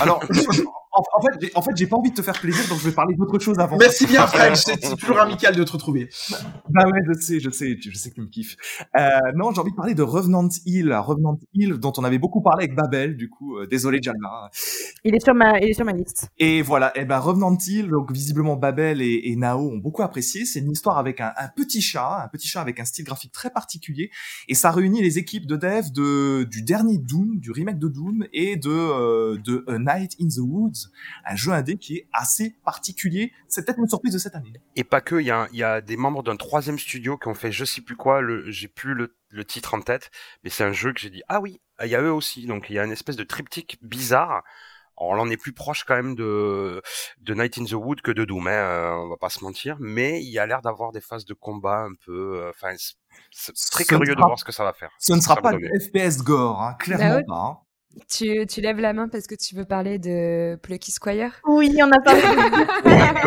Alors, en, en fait, j'ai, en fait, j'ai pas envie de te faire plaisir, donc je vais parler d'autre chose avant. Merci bien, French, c'est c'est toujours amical de te retrouver. Bah ouais, je sais, je sais, je sais que tu me kiffes. Euh, non, j'ai envie de parler de Revenant Hill, Revenant Hill, dont on avait beaucoup parlé avec Babel, du coup, euh, désolé Jalma. Il est sur ma, il est sur ma liste. Et voilà, et ben Revenant Hill, donc visiblement Babel et, et Nao ont beaucoup apprécié. C'est une histoire avec un, un petit chat, un petit chat avec un style graphique très particulier, et ça réunit les équipes de dev de du dernier Doom, du remake de Doom, et de euh, de A Night in the Woods, un jeu indé qui est assez particulier. C'est peut-être une surprise de cette année. Et pas que, il y a, il y a des membres d'un troisième studio qui ont fait je sais plus quoi, le, j'ai plus le, le titre en tête, mais c'est un jeu que j'ai dit, ah oui, il y a eux aussi, donc il y a une espèce de triptyque bizarre. Alors on est plus proche quand même de, de Night in the Wood que de Doom, hein, euh, on va pas se mentir, mais il y a l'air d'avoir des phases de combat un peu, euh, enfin, c'est- c'est très Ce curieux de voir ce que ça va faire. Ce ne sera pas du FPS gore, hein, clairement Bah ouais. pas. hein. Tu, tu lèves la main parce que tu veux parler de Plucky Squire? Oui, on a parlé. de-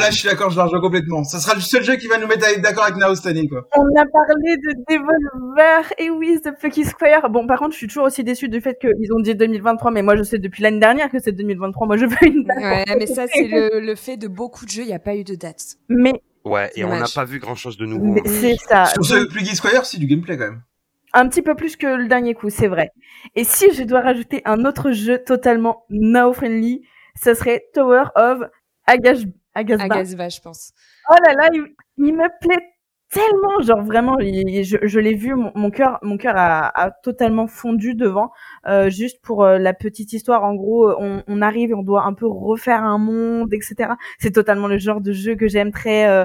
là, je suis d'accord, je la rejoins complètement. Ça sera le seul jeu qui va nous mettre d'accord avec Nao cette année, quoi. On a parlé de Devolver et oui, The Plucky Squire. Bon, par contre, je suis toujours aussi déçue du fait qu'ils ont dit 2023, mais moi, je sais depuis l'année dernière que c'est 2023. Moi, je veux une date. Ouais, mais ça, c'est le, le fait de beaucoup de jeux, il n'y a pas eu de date. Mais, Ouais, et on n'a pas vu grand chose de nouveau. mais hein. c'est ça. Sur ce Pluggy Squire, c'est du gameplay quand même. Un petit peu plus que le dernier coup, c'est vrai. Et si je dois rajouter un autre jeu totalement now-friendly, ça serait Tower of Agash... Agasba. Agasba, je pense. Oh là là, il, il me plaît tellement, genre vraiment, il- je, je l'ai vu, mon, mon cœur, mon cœur a, a totalement fondu devant. Euh, juste pour euh, la petite histoire, en gros, on, on arrive et on doit un peu refaire un monde, etc. C'est totalement le genre de jeu que j'aime très, euh,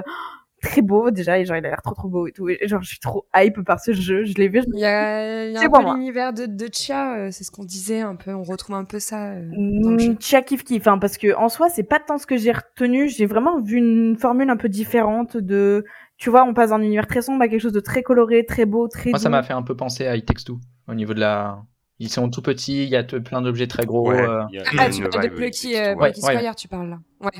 très beau déjà. Et genre, il a l'air trop trop beau et tout. Et genre, je suis trop hype par ce jeu. Je l'ai vu. je me Il y a, il y a C'est un pour peu l'univers de, de Chia, euh, c'est ce qu'on disait un peu, on retrouve un peu ça euh, dans le jeu. Mm, Tcha kiff kiff, hein, parce que en soi, c'est pas tant ce que j'ai retenu. J'ai vraiment vu une formule un peu différente de, tu vois, on passe d'un univers très sombre à quelque chose de très coloré, très beau, très Moi, ça m'a fait un peu penser à It Takes Two au niveau de la. Ils sont tout petits, il y a plein d'objets très gros. Ouais, euh, il y a- Ah, tu parles de Plucky, euh, euh, ouais. Plucky ouais. Squire, tu parles là. Ouais.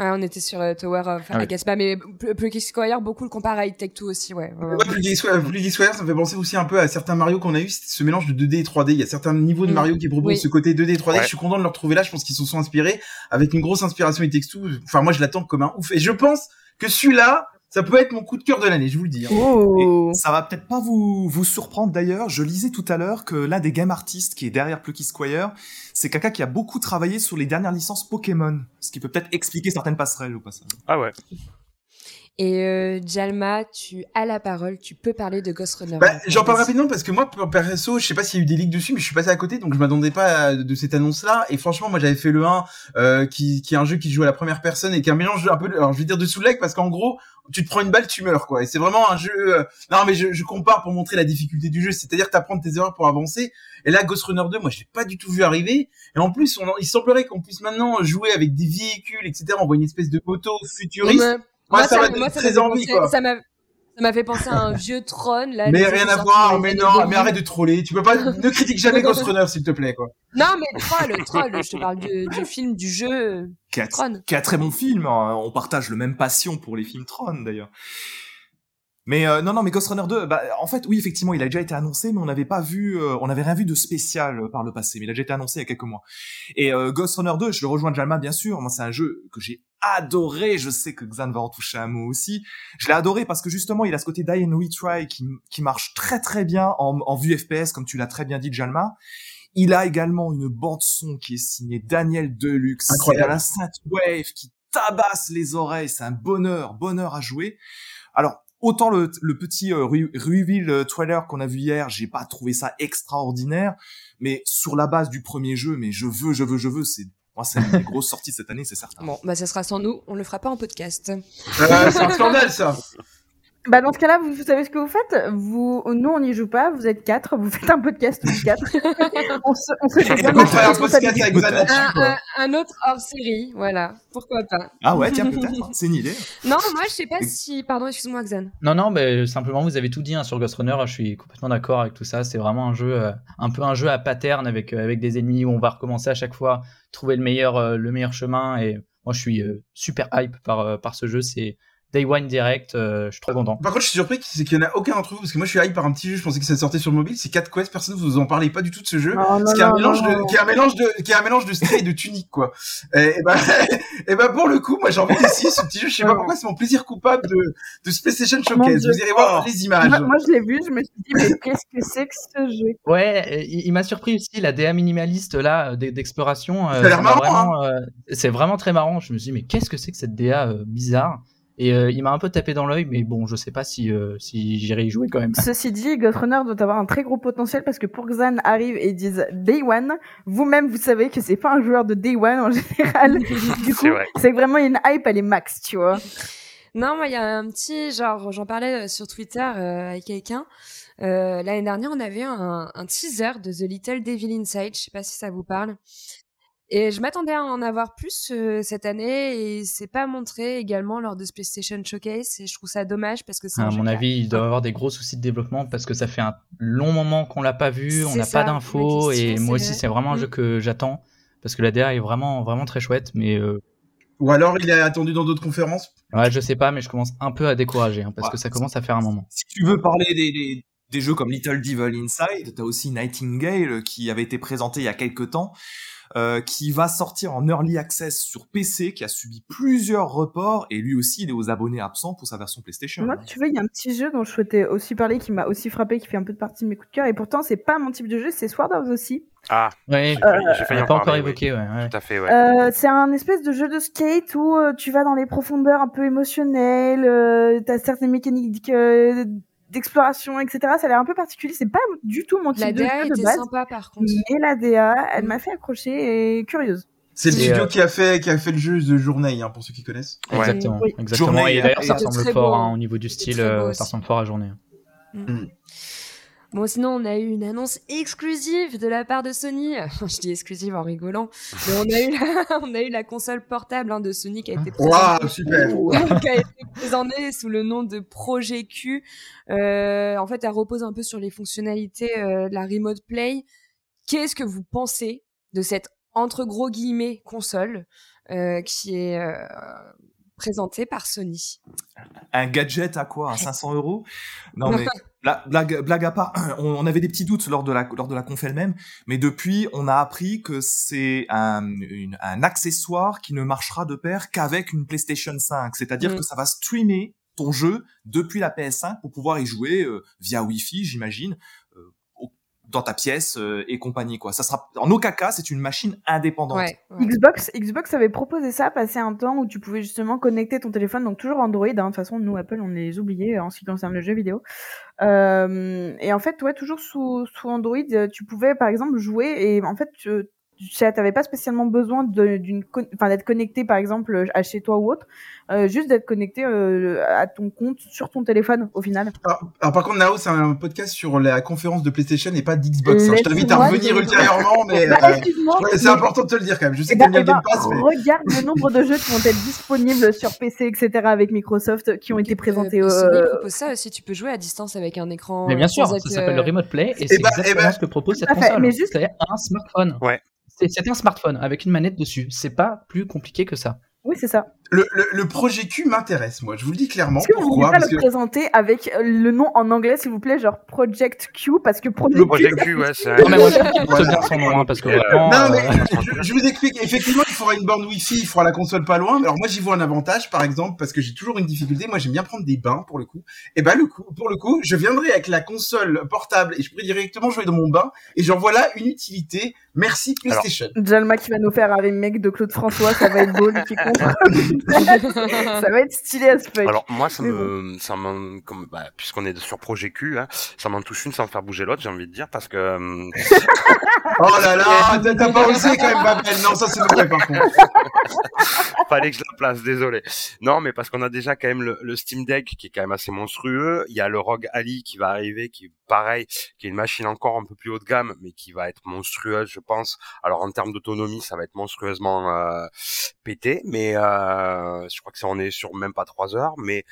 Ouais, on était sur euh, Tower of Ah mais Pl- Plucky Squire, beaucoup le comparent à It Take Two aussi, ouais. ouais, ouais. Squire, ça me fait penser aussi un peu à certains Mario qu'on a eu, c'est ce mélange de 2D et 3D. Il y a certains niveaux de Mm. Mario qui proposent Oui. ce côté 2D et 3D. Ouais. Je suis content de le retrouver là. Je pense qu'ils se sont inspirés avec une grosse inspiration It Takes Two. Enfin, moi, je l'attends comme un ouf. Et je pense que celui-là, Ça peut être mon coup de cœur de l'année, je vous le dis. hein. Oh. Et ça va peut-être pas vous, vous surprendre d'ailleurs. Je lisais tout à l'heure que l'un des game artistes qui est derrière Plucky Squire, c'est quelqu'un qui a beaucoup travaillé sur les dernières licences Pokémon. Ce qui peut peut-être expliquer certaines passerelles au passage. Ah ouais. Et euh, Jalma, tu as la parole, tu peux parler de Ghost Runner. Bah, j'en parle rapidement parce que moi, perso, je sais pas s'il y a eu des leaks dessus, mais je suis passé à côté, donc je m'attendais pas à- de cette annonce-là. Et franchement, moi, j'avais fait le 1, euh, qui, qui est un jeu qui joue à la première personne et qui est un mélange un peu, alors je vais dire de sous leg parce qu'en gros, tu te prends une balle, tu meurs, quoi. Et c'est vraiment un jeu. euh, Non, mais je, je compare pour montrer la difficulté du jeu, c'est-à-dire que t'apprends tes erreurs pour avancer. Et là, Ghost Runner 2, moi, je l'ai pas du tout vu arriver. Et en plus, on, il semblerait qu'on puisse maintenant jouer avec des véhicules, etc. On voit une espèce de moto futuriste. Moi, moi, ça m'a ça ça très envie, pensé- quoi. Ça m'a ça m'a fait penser à un vieux Tron. Là, Mais rien à est voir, mais non, mais arrête de troller. Tu peux pas, ne critique jamais Ghost Runner, s'il te plaît, quoi. Non, mais Troll, Troll, je te parle du, du film, du jeu. Qui a, Tron. qui a un très bon film. hein. On partage le même passion pour les films Tron d'ailleurs. Mais euh, non, non, mais Ghost Runner 2, bah, en fait, oui, effectivement, il a déjà été annoncé, mais on n'avait pas vu, euh, on n'avait rien vu de spécial euh, par le passé, mais il a déjà été annoncé il y a quelques mois. Et euh, Ghost Runner 2, je le rejoins Jalma, bien sûr. Moi, c'est un jeu que j'ai adoré. Je sais que Xan va en toucher un mot aussi. Je l'ai adoré parce que justement, il a ce côté die and retry qui, qui marche très très bien en, en vue FPS, comme tu l'as très bien dit, Jalma. Il a également une bande son qui est signée Daniel Deluxe. Incroyable. à la synthwave qui tabasse les oreilles. C'est un bonheur, bonheur à jouer. Alors, autant le, le petit euh, reveal euh, trailer qu'on a vu hier, j'ai pas trouvé ça extraordinaire, mais sur la base du premier jeu, mais je veux, je veux, je veux, c'est moi c'est une des grosses sorties de cette année, c'est certain. Bon, bah ça sera sans nous, on le fera pas en podcast. Euh, c'est un scandale, ça. Bah dans ce cas-là, vous, vous savez ce que vous faites? Vous, nous on n'y joue pas. Vous êtes quatre. Vous faites un podcast tous quatre. on se, on se On faire un podcast avec Un, un, un autre hors série, voilà. Pourquoi pas Ah ouais, tiens peut-être, c'est une idée. Non, moi je sais pas si. Pardon, excuse-moi, Xan. Non, non, mais simplement, vous avez tout dit hein, sur Ghost Runner. Je suis complètement d'accord avec tout ça. C'est vraiment un jeu, euh, un peu un jeu à pattern avec, euh, avec des ennemis où on va recommencer à chaque fois, trouver le meilleur, euh, le meilleur chemin. Et moi, je suis euh, super hype par, euh, par ce jeu. C'est Day One Direct. euh, je suis trop content. Par contre, je suis surpris c'est qu'il y en a aucun d'entre vous, parce que moi je suis hype par un petit jeu, je pensais que ça sortait sur mobile, c'est 4 Quest, personne vous en parlez pas du tout de ce jeu. Non, un mélange de, qui est un mélange de, qui est un mélange de stray et de tunique, quoi. Et, et ben, et ben, pour le coup, moi, j'ai envie d'essayer ce petit jeu. Je sais pas pourquoi, c'est mon plaisir coupable de, de ce PlayStation Showcase. Vous irez voir Oh. les images. Moi, moi, je l'ai vu. Je me suis dit, mais qu'est-ce que c'est que ce jeu? Ouais, euh, il, il m'a surpris aussi la DA minimaliste là euh, d'exploration. euh, Ça a l'air m'a marrant, hein. vraiment, euh, c'est vraiment très marrant. Je me suis dit mais qu'est-ce que c'est que cette DA euh, bizarre? Et euh, il m'a un peu tapé dans l'œil, mais bon, je sais pas si euh, si j'irai y jouer quand même. Ceci dit, Ghost Runner doit avoir un très gros potentiel parce que pour que Xan arrive et dise Day One, vous-même vous savez que c'est pas un joueur de Day One en général. du coup, C'est vrai. vraiment une hype, elle est max, tu vois. Non, moi, il y a un petit, genre, j'en parlais euh, sur Twitter euh, avec quelqu'un. Euh, L'année dernière, on avait un, un teaser de The Little Devil Inside. Je sais pas si ça vous parle. Et je m'attendais à en avoir plus euh, cette année et c'est pas montré également lors de ce PlayStation Showcase et je trouve ça dommage parce que c'est À mon avis, il doit avoir des gros soucis de développement parce que ça fait un long moment qu'on l'a pas vu, on n'a pas d'infos et moi aussi vrai. c'est vraiment un Mm. jeu que j'attends parce que la DA est vraiment vraiment très chouette, mais euh, Ou alors, il est attendu dans d'autres conférences. ouais, je sais pas, mais je commence un peu à décourager hein, parce Ouais. que ça commence à faire un moment. Si tu veux parler des, des, des jeux comme Little Devil Inside, t'as aussi Nightingale qui avait été présenté il y a quelques temps, euh, qui va sortir en early access sur PC, qui a subi plusieurs reports et lui aussi il est aux abonnés absents pour sa version PlayStation. Moi, tu vois, il y a un petit jeu dont je souhaitais aussi parler qui m'a aussi frappé, qui fait un peu de partie de mes coups de cœur et pourtant c'est pas mon type de jeu, c'est Sword of the Sea. Ah, Ouais, j'ai failli- j'ai failli en pas encore parler, oui. évoqué, ouais. ouais. Tout à fait, ouais. Euh, c'est un espèce de jeu de skate où euh, tu vas dans les profondeurs un peu émotionnelles, euh, t'as certaines mécaniques euh, d'exploration, etc. Ça a l'air un peu particulier. C'est pas du tout mon type La de DA jeu de base, sympa par contre. mais la DA, elle Mm. m'a fait accrocher et curieuse. C'est le Et, studio euh, qui a fait, qui a fait le jeu The Journey, hein, pour ceux qui connaissent. Ouais. Exactement, Oui. exactement. Journée, et d'ailleurs, ça ressemble fort hein, au niveau du style, beau euh, ça ressemble fort à journée. Bon, sinon, on a eu une annonce exclusive de la part de Sony. Je dis exclusive en rigolant. Mais on a eu la, on a eu la console portable hein, de Sony qui a été présentée. Waouh, super. qui a été présentée sous le nom de Projet Q. Euh, en fait, elle repose un peu sur les fonctionnalités euh, de la Remote Play. Qu'est-ce que vous pensez de cette entre gros guillemets console euh, qui est euh, présentée par Sony? Un gadget à quoi? À 500 euros? Non mais bla- blague, blague à part, on, on avait des petits doutes lors de la lors de la conf elle-même, mais depuis on a appris que c'est un, une- un accessoire qui ne marchera de pair qu'avec une PlayStation 5, c'est-à-dire Mm. que ça va streamer ton jeu depuis la PS5 pour pouvoir y jouer euh, via Wi-Fi, j'imagine, dans ta pièce et compagnie quoi. Ça sera en aucun cas c'est une machine indépendante. Xbox Xbox avait proposé ça passer un temps où tu pouvais justement connecter ton téléphone donc toujours Android hein. de toute façon nous Apple on les oubliés en ce qui concerne le jeu vidéo. Euh, et en fait ouais toujours sous sous Android tu pouvais par exemple jouer et en fait tu tu n'avais pas spécialement besoin d'une, enfin d'être connecté par exemple à chez toi ou autre, euh, juste d'être connecté euh, à ton compte sur ton téléphone au final. Alors, par contre Nao, c'est un podcast sur la conférence de PlayStation et pas d'Xbox. Hein. Je t'invite à revenir ultérieurement, mais bah, euh, c'est important de te le dire quand même. Je sais eh que bien ben, Game Pass. Mais... Regarde le nombre de jeux qui vont être disponibles sur PC, etc. avec Microsoft qui ont été présentés. Euh, propose ça aussi. Tu peux jouer à distance avec un écran. Mais bien sûr, ça s'appelle le Remote Play et, c'est bah, exactement bah, ce que propose cette console. Mais juste... C'est un smartphone. Ouais. C'est un smartphone avec une manette dessus. C'est pas plus compliqué que ça. Oui, c'est ça. Le, le, projet Q m'intéresse, moi. Je vous le dis clairement. Est-ce que vous pouvez le présenter avec le nom en anglais, s'il vous plaît, genre Project Q, parce que Project, le Project Q, ouais, c'est. Non mais moi, je bien son nom, hein, parce que vraiment. Non mais euh, je, vous explique. Effectivement, il faudra une borne Wi-Fi, il faudra la console pas loin. Alors moi, j'y vois un avantage, par exemple, parce que j'ai toujours une difficulté. Moi, j'aime bien prendre des bains pour le coup. Et ben le coup, pour le coup, je viendrai avec la console portable et je pourrais directement jouer dans mon bain. Et j'en vois là une utilité. Merci PlayStation. Jalma qui va nous faire un remake de Claude François, ça va être beau, lui qui ça va être stylé à ce Alors moi, ça me, ça m'en, comme, bah, puisqu'on est sur projet Q, hein, ça m'en touche une sans faire bouger l'autre, j'ai envie de dire, parce que. Euh, oh là là, t'as pas osé quand même, Babel. Non, ça c'est vrai par contre. Fallait que je la place, désolé. Non, mais parce qu'on a déjà quand même le, le, Steam Deck qui est quand même assez monstrueux. Il y a le ROG Ali qui va arriver, qui est pareil, qui est une machine encore un peu plus haut de gamme, mais qui va être monstrueuse, je pense. Alors en termes d'autonomie, ça va être monstrueusement euh, pété, mais euh, je crois que ça en est sur même pas trois heures, mais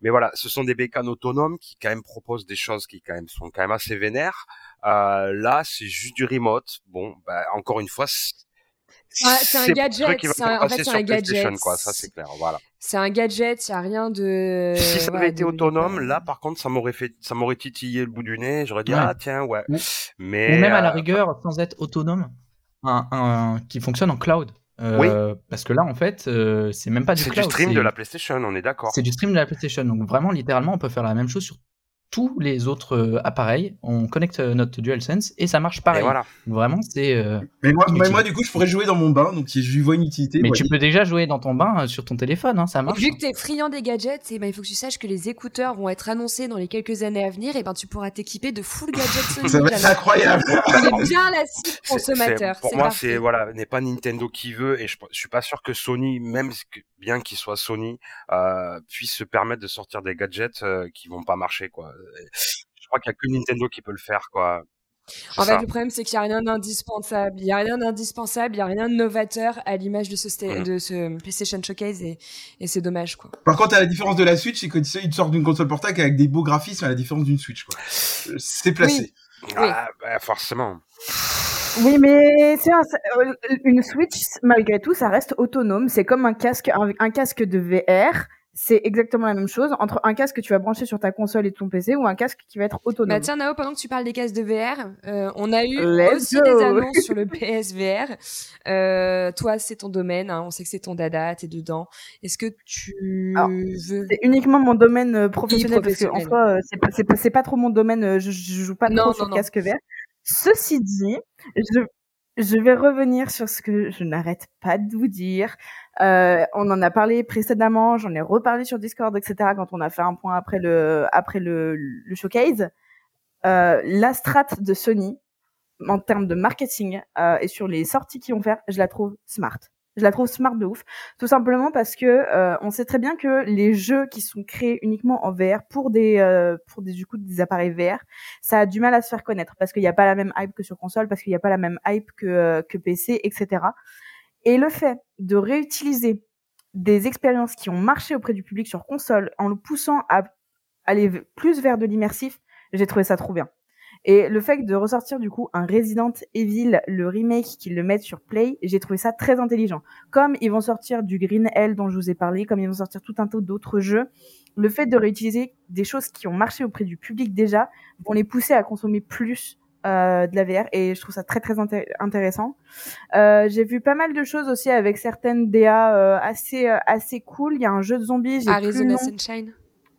mais voilà, ce sont des bécanes autonomes qui quand même proposent des choses qui quand même sont quand même assez vénères. Euh, là, c'est juste du remote. Bon, bah, encore une fois, c'est un gadget. en fait, c'est un gadget. Quoi, ça c'est clair. Voilà. C'est un gadget. Il y a rien de. Si ça avait été autonome, là, par contre, ça m'aurait fait, ça m'aurait titillé le bout du nez. J'aurais dit ah tiens ouais. Mais Ou même à la euh, rigueur, sans être autonome, un, un qui fonctionne en cloud. Euh, oui. Parce que là, en fait, euh, c'est même pas du cloud. C'est du stream de la PlayStation, on est d'accord. C'est du stream de la PlayStation. Donc vraiment, littéralement, on peut faire la même chose sur tous les autres euh, appareils, on connecte euh, notre DualSense et ça marche pareil. voilà. Vraiment, c'est. Euh, mais moi, moi, du coup, je pourrais jouer dans mon bain, donc je vois une utilité. Mais tu peux déjà jouer dans ton bain sur ton téléphone, hein, ça marche. vu que tu es friand des gadgets, et eh ben, il faut que tu saches que les écouteurs vont être annoncés dans les quelques années à venir, et ben tu pourras t'équiper de full gadgets Sony. ça va être incroyable. C'est bien la cible consommateur. Pour moi, c'est voilà, n'est pas Nintendo qui veut, et je, je suis pas sûr que Sony, même bien qu'il soit Sony, euh, puisse se permettre de sortir des gadgets qui vont pas marcher, quoi crois qu'il y a que Nintendo qui peut le faire, quoi. En fait, le problème, c'est qu'il n'y a rien d'indispensable. Il n'y a rien d'indispensable, il n'y a rien de novateur à l'image de ce, de ce PlayStation Showcase et, et c'est dommage, quoi. Par contre, à la différence de la Switch, c'est qu'ils sortent d'une console portable avec des beaux graphismes à la différence d'une Switch, quoi. C'est placé. Ah, bah, forcément. Oui, mais c'est euh, une Switch, malgré tout, ça reste autonome. C'est comme un casque, un casque de VR c'est exactement la même chose entre un casque que tu vas brancher sur ta console et ton PC ou un casque qui va être autonome. Bah tiens Nao, pendant que tu parles des casques de VR, euh, on a eu aussi des annonces sur le PSVR. Euh, toi, c'est ton domaine, hein, on sait que c'est ton dada, t'es dedans. Est-ce que tu veux C'est uniquement mon domaine euh, professionnel, parce que en soi, euh, c'est pas, pas, pas, trop mon domaine. Je, je joue pas trop sur le casque VR. Ceci dit, je, je vais revenir sur ce que je n'arrête pas de vous dire. Euh, on en a parlé précédemment, j'en ai reparlé sur Discord, etc. Quand on a fait un point après le après le, showcase, euh, la strat de Sony en termes de marketing euh, et sur les sorties qu'ils vont faire, je la trouve smart. Je la trouve smart de ouf, tout simplement parce que euh, on sait très bien que les jeux qui sont créés uniquement en VR pour des euh, pour des du coup des appareils VR, ça a du mal à se faire connaître parce qu'il n'y a pas la même hype que sur console, parce qu'il n'y a pas la même hype que euh, que PC, etc. Et le fait de réutiliser des expériences qui ont marché auprès du public sur console en le poussant à aller plus vers de l'immersif, j'ai trouvé ça trop bien. Et le fait de ressortir du coup un Resident Evil, le remake, qu'ils le mettent sur Play, j'ai trouvé ça très intelligent. Comme ils vont sortir du Green Hell dont je vous ai parlé, comme ils vont sortir tout un tas d'autres jeux, le fait de réutiliser des choses qui ont marché auprès du public déjà vont les pousser à consommer plus euh, de la VR et je trouve ça très très intéressant. Euh, j'ai vu pas mal de choses aussi avec certaines DA euh, assez euh, assez cool. Il y a un jeu de zombies. Arizona Sunshine.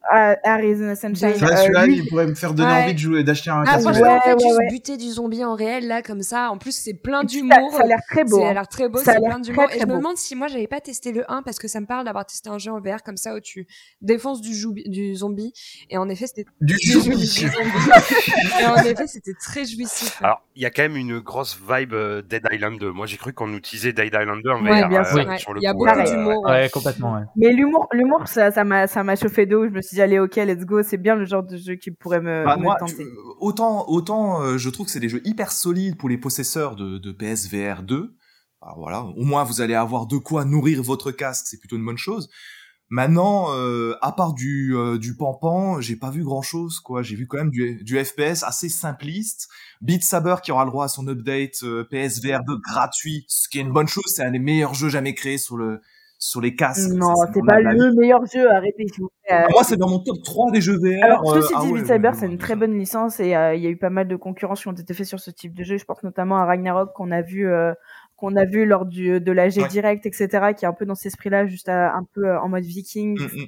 Ah, Arizona Sunshine. Ça, euh, celui-là, lui, il pourrait me faire donner Ouais. envie de jouer, d'acheter un Ah, casque. franchement, ouais, en fait, ouais, juste buter du zombie en réel, là, comme ça. En plus, c'est plein ça, d'humour. ça a l'air très beau. Ça a hein. l'air très beau, Ça a c'est l'air plein d'humour. Et je me beau. demande si moi j'avais pas testé le 1 parce que ça me parle d'avoir testé un jeu en VR comme ça où tu défonces du, jou- du zombie. Et en effet, c'était Du du zombie. du zombie. Et en effet, c'était très jouissif. Alors, il y a quand même une grosse vibe euh, Dead Island 2. Moi, j'ai cru qu'on utilisait Dead Island 2 en Ouais, VR. bien euh, sûr. Ouais. sur le Il y a coup, beaucoup euh, d'humour. Ouais, ouais, complètement. Mais l'humour, l'humour, ça, ça m'a, ça m'a chauffé d'eau. Je me suis dit, allez, ok, let's go. C'est bien le genre de jeu qui pourrait me, Bah, me moi, tenter. tu- autant, autant euh, je trouve que c'est des jeux hyper solides pour les possesseurs de, de PSVR 2. Alors voilà, au moins vous allez avoir de quoi nourrir votre casque, c'est plutôt une bonne chose. Maintenant, euh, à part du euh, du pampan, j'ai pas vu grand chose quoi. J'ai vu quand même du, du FPS assez simpliste. Beat Saber qui aura le droit à son update euh, PSVR 2 gratuit, ce qui est une bonne chose. C'est un des meilleurs jeux jamais créés sur le sur les casques. Non, c'est pas le meilleur jeu. Arrêtez, vous plaît. Ah, Moi, c'est dans mon top 3 des jeux VR. Alors, euh, ceci ah dit, ouais, Beat Saber, ouais, c'est une très bonne licence et euh, il y a eu pas mal de concurrences qui ont été faits sur ce type de jeu. Je pense notamment à Ragnarok qu'on a vu, euh, qu'on a vu lors du, de la G Ouais. Direct, etc., qui est un peu dans cet esprit-là, juste à- un peu euh, en mode viking. Mm, mm.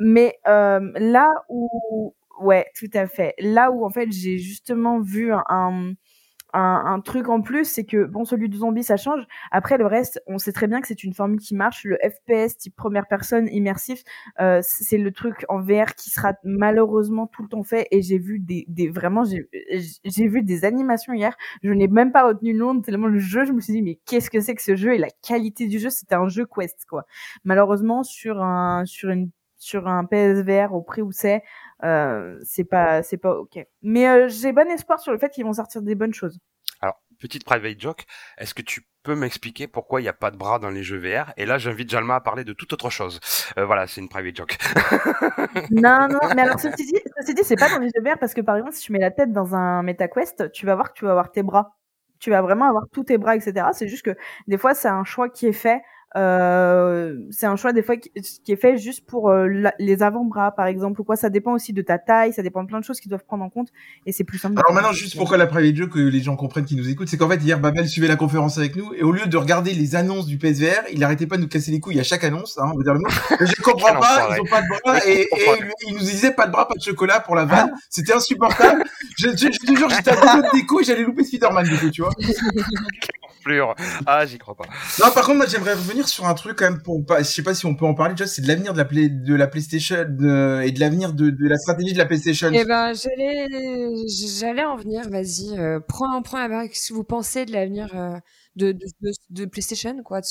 Mais euh, là où, ouais, tout à fait. Là où en fait j'ai justement vu un, un, un truc en plus, c'est que bon, celui du zombie ça change. Après le reste, on sait très bien que c'est une formule qui marche. Le FPS type première personne immersif, euh, c'est le truc en VR qui sera malheureusement tout le temps fait. Et j'ai vu des, des vraiment, j'ai vu des animations hier. Je n'ai même pas retenu le nom tellement le jeu. Je me suis dit mais qu'est-ce que c'est que ce jeu et la qualité du jeu, c'était un jeu Quest quoi. Malheureusement sur un sur une sur un PSVR au prix où c'est, euh, c'est pas c'est pas ok. Mais euh, j'ai bon espoir sur le fait qu'ils vont sortir des bonnes choses. Alors, petite private joke, est-ce que tu peux m'expliquer pourquoi il n'y a pas de bras dans les jeux VR Et là, j'invite Jalma à parler de toute autre chose. Euh, voilà, c'est une private joke. Non non, mais alors ceci dit, ceci dit, c'est pas dans les jeux VR parce que par exemple si tu mets la tête dans un MetaQuest, tu vas voir que tu vas avoir tes bras. Tu vas vraiment avoir tous tes bras, etc. C'est juste que des fois c'est un choix qui est fait. Euh, c'est un choix des fois qui, qui est fait juste pour euh, la- les avant-bras par exemple ou quoi ça dépend aussi de ta taille ça dépend de plein de choses qu'ils doivent prendre en compte et c'est plus simple Alors maintenant, juste pourquoi la private joke, que les gens comprennent qui nous écoutent, c'est qu'en fait, hier, Babel suivait la conférence avec nous, et au lieu de regarder les annonces du PSVR, il arrêtait pas de nous casser les couilles à chaque annonce, hein, on va dire le mot. Je comprends pas, ils ont pas de bras, et, et il nous disait pas de bras, pas de chocolat pour la vanne. C'était insupportable. Je, je, je te jure, j'étais à deux de déco et j'allais louper Spider-Man, du coup, tu vois. Fleur. Ah, j'y crois pas. Non, par contre, moi, j'aimerais revenir sur un truc quand même pour pas, je sais pas si on peut en parler, déjà, c'est de l'avenir de la play, de la PlayStation, euh, et de l'avenir de, de la stratégie de la PlayStation. Eh ben, j'allais, j'allais en venir. Vas-y, euh, prends, prends la barre. Qu'est-ce que vous pensez de l'avenir euh, de, de, de, de PlayStation, quoi, de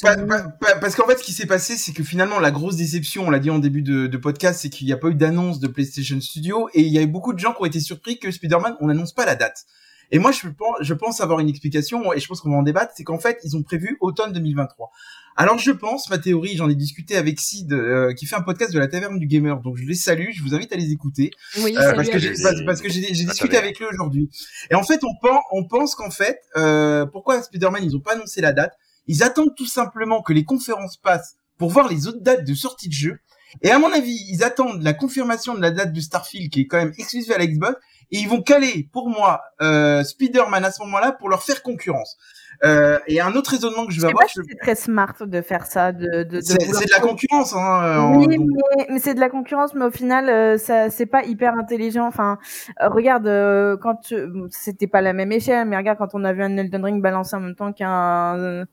parce qu'en fait, ce qui s'est passé, c'est que finalement, la grosse déception, on l'a dit en début de, de podcast, c'est qu'il n'y a pas eu d'annonce de PlayStation Studio et il y a eu beaucoup de gens qui ont été surpris que Spider-Man, on n'annonce pas la date. Et moi, je pense, je pense avoir une explication et je pense qu'on va en débattre, c'est qu'en fait, ils ont prévu automne 2023. Alors, je pense, ma théorie, j'en ai discuté avec Sid, euh, qui fait un podcast de la Taverne du Gamer, donc je les salue, je vous invite à les écouter. Oui, Euh, salut parce que j'ai parce, parce que j'ai j'ai Ah, discuté avec lui aujourd'hui. Et en fait, on pense on pense qu'en fait, euh, pourquoi Spider-Man ils ont pas annoncé la date? Ils attendent tout simplement que les conférences passent pour voir les autres dates de sortie de jeu. Et à mon avis, ils attendent la confirmation de la date de Starfield qui est quand même exclusive à la Xbox et ils vont caler pour moi euh, Spider-Man à ce moment-là pour leur faire concurrence. Euh, et un autre raisonnement que je je vais avoir, si c'est très smart de faire ça de, de, de c'est vouloir de la concurrence. Hein, euh, en- Oui, donc- mais, mais c'est de la concurrence, mais au final, euh, ça c'est pas hyper intelligent. Enfin, euh, regarde, euh, quand euh, bon, c'était pas la même échelle, mais regarde quand on a vu un Elden Ring balancer en même temps qu'un euh,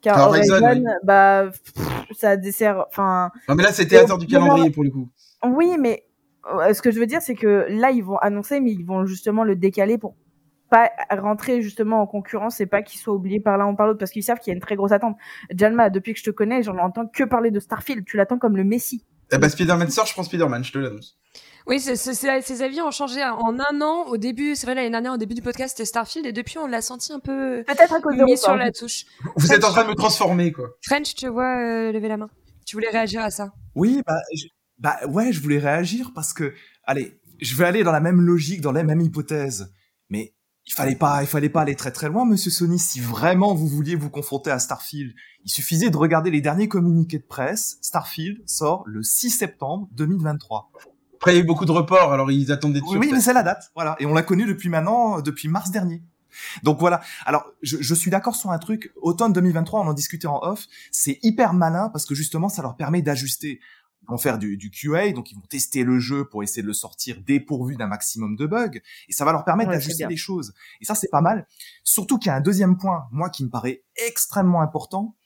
qu'un Horizon, Horizon, oui. bah pff, ça dessert. Enfin, Non mais là c'était hasard du calendrier pour le coup. oui, mais euh, ce que je veux dire, c'est que là ils vont annoncer, mais ils vont justement le décaler pour pas rentrer justement en concurrence et pas qu'il soit oublié par l'un ou par l'autre parce qu'ils savent qu'il y a une très grosse attente. Jalma, depuis que je te connais, j'en entends que parler de Starfield. Tu l'attends comme le Messi. Eh ben Spider-Man sort, je prends Spider-Man, je te l'annonce. Oui, ces avis ont changé en un an. Au début, c'est vrai, l'année dernière, au début du podcast, c'était Starfield, et depuis, on l'a senti un peu Peut-être à cause de mis Rosa. sur la touche. Vous êtes en train de me transformer quoi. French, tu vois euh, lever la main. Tu voulais réagir à ça? Oui, bah, je- bah ouais, je voulais réagir parce que, allez, je vais aller dans la même logique, dans la même hypothèse. Mais il fallait pas, il fallait pas aller très très loin, Monsieur Sony. Si vraiment vous vouliez vous confronter à Starfield, il suffisait de regarder les derniers communiqués de presse. Starfield sort le 6 septembre 2023. Après, il y a eu beaucoup de reports, alors ils attendent d'être Oui, oui, mais c'est la date, voilà. Et on l'a connu depuis maintenant, depuis mars dernier. Donc voilà. Alors, je, je suis d'accord sur un truc. Automne 2023, on en discutait en off. C'est hyper malin parce que justement, ça leur permet d'ajuster. Vont faire du, du, QA, donc ils vont tester le jeu pour essayer de le sortir dépourvu d'un maximum de bugs, et ça va leur permettre d'ajuster les choses. Et ça, c'est pas mal. Surtout qu'il y a un deuxième point, moi, qui me paraît extrêmement important,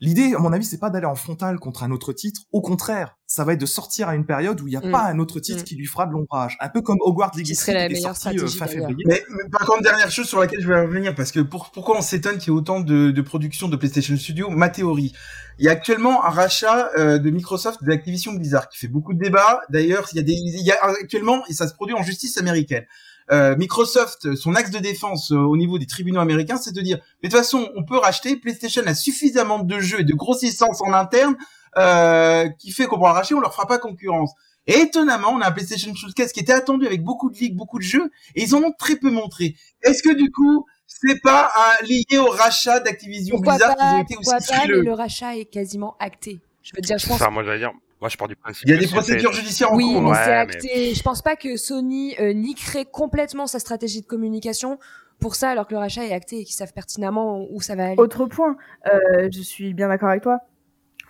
L'idée, à mon avis, c'est pas d'aller en frontal contre un autre titre. Au contraire, ça va être de sortir à une période où il n'y a mm. pas un autre titre mm. qui lui fera de l'ombrage. Un peu comme Hogwarts Legacy qui, est sorti euh, fin février. Mais, par contre, dernière chose sur laquelle je vais revenir, parce que pourquoi on s'étonne qu'il y ait autant de, de production de PlayStation Studio Ma théorie. Il y a actuellement un rachat euh, de Microsoft d'Activision Blizzard qui fait beaucoup de débats. D'ailleurs, il y a des, il y a actuellement, et ça se produit en justice américaine. Euh, Microsoft, son axe de défense euh, au niveau des tribunaux américains, c'est de dire, mais de toute façon, on peut racheter, PlayStation a suffisamment de jeux et de grossissance en interne euh, qui fait qu'on pourra racheter, on leur fera pas concurrence. Et étonnamment, on a un PlayStation Showcase qui était attendu avec beaucoup de ligues, beaucoup de jeux, et ils en ont très peu montré. Est-ce que du coup, c'est pas lié au rachat d'Activision Blizzard qu'ils ont été aussi pas, mais le rachat est quasiment acté. Je veux dire, je pense. Ça, moi, j'allais dire, moi, je pars du principe. Il y a des procédures judiciaires en oui, cours. Oui, mais c'est acté. Je pense pas que Sony euh, niquerait complètement sa stratégie de communication pour ça, alors que le rachat est acté et qu'ils savent pertinemment où ça va aller. Autre point, euh, je suis bien d'accord avec toi.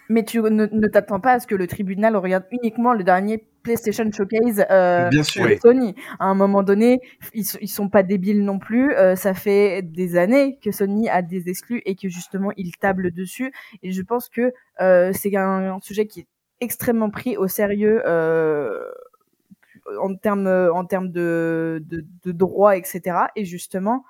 Mais tu ne, t'attends pas à ce que le tribunal regarde uniquement le dernier PlayStation Showcase euh, Bien sûr, de Sony. À un moment donné, ils, ils sont pas débiles non plus. Euh, ça fait des années que Sony a des exclus et que justement ils tablent dessus. Et je pense que euh, c'est un, un, sujet qui est extrêmement pris au sérieux euh, en termes en termes de, de, de droit, etc. Et justement,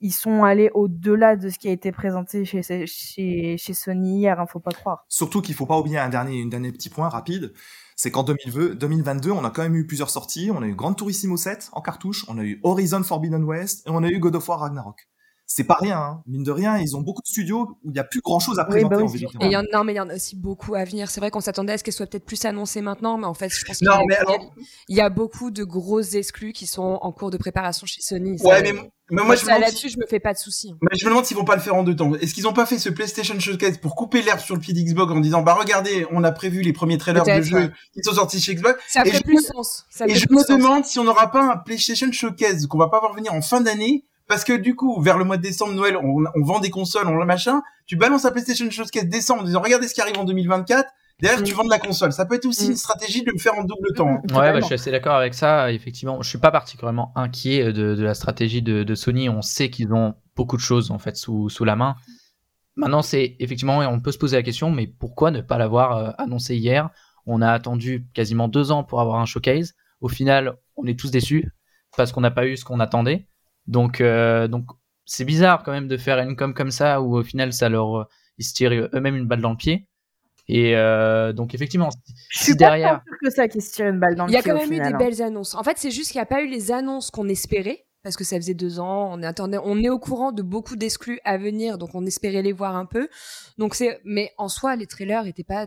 ils sont allés au-delà de ce qui a été présenté chez, chez, Sony hier, hein, faut pas croire. Surtout qu'il faut pas oublier un dernier, un dernier petit point rapide, c'est qu'en 2022, on a quand même eu plusieurs sorties. On a eu Grand Turismo 7 en cartouche, on a eu Horizon Forbidden West et on a eu God of War Ragnarok c'est pas rien, hein. mine de rien, ils ont beaucoup de studios où il y a plus grand chose à présenter bah en vérité. Et il y en a, mais il y en a aussi beaucoup à venir. C'est vrai qu'on s'attendait à ce qu'elle soit peut-être plus annoncée maintenant, mais en fait, je pense qu'il y, a beaucoup de grosses exclus qui sont en cours de préparation chez Sony. Ouais, mais, mais moi, je là-dessus, je me fais pas de soucis. Mais je me demande s'ils vont pas le faire en deux temps. Est-ce qu'ils ont pas fait ce PlayStation Showcase pour couper l'herbe sur le pied d'Xbox en disant, bah regardez, on a prévu les premiers trailers de jeux qui sont sortis chez Xbox. Ça fait plus sens. et je me demande si on n'aura pas un PlayStation Showcase qu'on va pas voir venir en fin d'année parce que du coup, vers le mois de décembre, Noël, on, on vend des consoles, on le machin. Tu balances la PlayStation Showcase décembre en disant regardez ce qui arrive en 2024. Derrière, tu mm. vends de la console. Ça peut être aussi mm. une stratégie de le faire en double temps. Ouais, bah, je suis assez d'accord avec ça. Effectivement, je suis pas particulièrement inquiet de, de la stratégie de, de, Sony. On sait qu'ils ont beaucoup de choses en fait sous, sous la main. Maintenant, c'est effectivement, on peut se poser la question, mais pourquoi ne pas l'avoir euh, annoncé hier? On a attendu quasiment deux ans pour avoir un showcase. Au final, on est tous déçus parce qu'on n'a pas eu ce qu'on attendait. Donc, euh, donc c'est bizarre quand même de faire une com comme ça où au final ça leur ils se tirent eux-mêmes une balle dans le pied. Et euh, donc effectivement, je suis derrière. Pas sûr que ça qui se tire une balle dans le pied. Il y a quand même eu des hein. belles annonces. En fait, c'est juste qu'il n'y a pas eu les annonces qu'on espérait parce que ça faisait deux ans. On attendait, on est au courant de beaucoup d'exclus à venir, donc on espérait les voir un peu. Donc c'est, mais en soi, les trailers n'étaient pas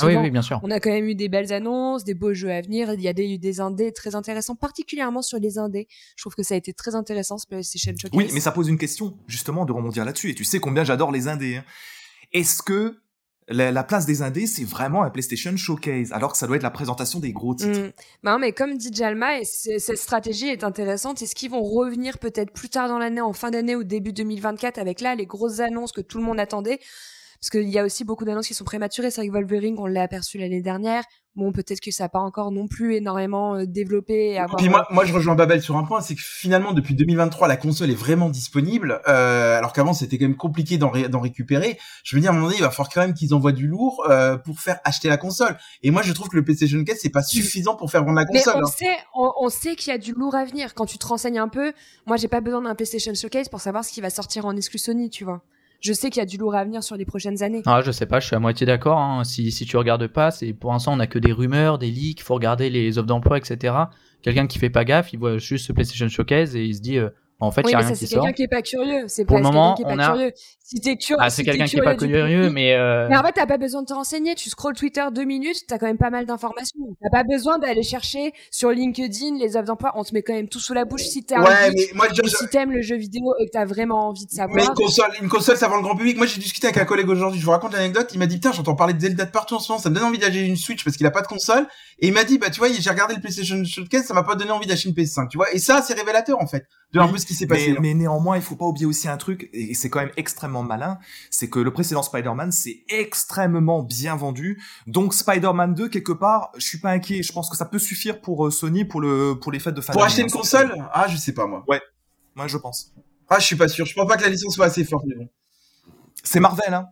ah oui, oui, bien sûr. On a quand même eu des belles annonces, des beaux jeux à venir. Il y a des, eu des indés très intéressants, particulièrement sur les indés. Je trouve que ça a été très intéressant ce PlayStation Showcase. Oui, mais ça pose une question justement de rebondir là-dessus. Et tu sais combien j'adore les indés. Hein. Est-ce que la, place des indés, c'est vraiment un PlayStation Showcase, alors que ça doit être la présentation des gros titres? Mm. Bah mais comme dit Jalma, cette stratégie est intéressante. Est-ce qu'ils vont revenir peut-être plus tard dans l'année, en fin d'année ou début 2024, avec là les grosses annonces que tout le monde attendait? Parce qu'il y a aussi beaucoup d'annonces qui sont prématurées. C'est vrai que Wolverine, on l'a aperçu l'année dernière. Bon, peut-être que ça n'a pas encore non plus énormément euh, développé. Et Puis moi, moi, je rejoins Babel sur un point, c'est que finalement, depuis 2023, la console est vraiment disponible, euh, alors qu'avant, c'était quand même compliqué d'en, récupérer. Je veux dire, à un moment donné, il va falloir quand même qu'ils envoient du lourd euh, pour faire acheter la console. Et moi, je trouve que le PlayStation 4, c'est pas suffisant pour faire vendre la console. Mais on hein. sait, on, sait qu'il y a du lourd à venir. Quand tu te renseignes un peu, moi, j'ai pas besoin d'un PlayStation Showcase pour savoir ce qui va sortir en exclu Sony, tu vois je sais qu'il y a du lourd à venir sur les prochaines années. Ah, je sais pas, je suis à moitié d'accord. Hein. Si, si tu regardes pas, c'est pour l'instant on a que des rumeurs, des leaks, faut regarder les offres d'emploi, etc. Quelqu'un qui fait pas gaffe, il voit juste ce PlayStation Showcase et il se dit euh, en fait, il y a rien qui sort. C'est quelqu'un qui est pas curieux. C'est pour le moment, qui est pas a... curieux. Si t'es curieux, ah, c'est quelqu'un qui est pas curieux, mais. Euh... Mais en fait, t'as pas besoin de te renseigner. Tu scrolles Twitter deux minutes, t'as quand même pas mal d'informations. T'as pas besoin d'aller chercher sur LinkedIn les offres d'emploi. On te met quand même tout sous la bouche si t'as ouais, mais moi, je... si t'aimes le jeu vidéo et que t'as vraiment envie de savoir. Mais une console, une console, ça vend le grand public. Moi, j'ai discuté avec un collègue aujourd'hui. Je vous raconte l'anecdote. Il m'a dit, putain, j'entends parler de Zelda de partout en ce moment. Ça me donne envie d'acheter une Switch parce qu'il a pas de console. Et il m'a dit, bah, tu vois, j'ai regardé le PlayStation Showcase, ça m'a pas donné envie d'acheter une PS5, tu vois. Et ça, c'est révélateur, en fait. de un peu ce qui s'est passé. Mais, mais, néanmoins, il faut pas oublier aussi un truc, et c'est quand même extrêmement malin, c'est que le précédent Spider-Man, c'est extrêmement bien vendu. Donc Spider-Man 2, quelque part, je suis pas inquiet. Je pense que ça peut suffire pour euh, Sony pour le pour les fêtes de fin Pour acheter une console? Ah, je sais pas moi. Ouais, moi je pense. Ah, je suis pas sûr. Je pense pas que la licence soit assez forte, mais bon. C'est Marvel, hein.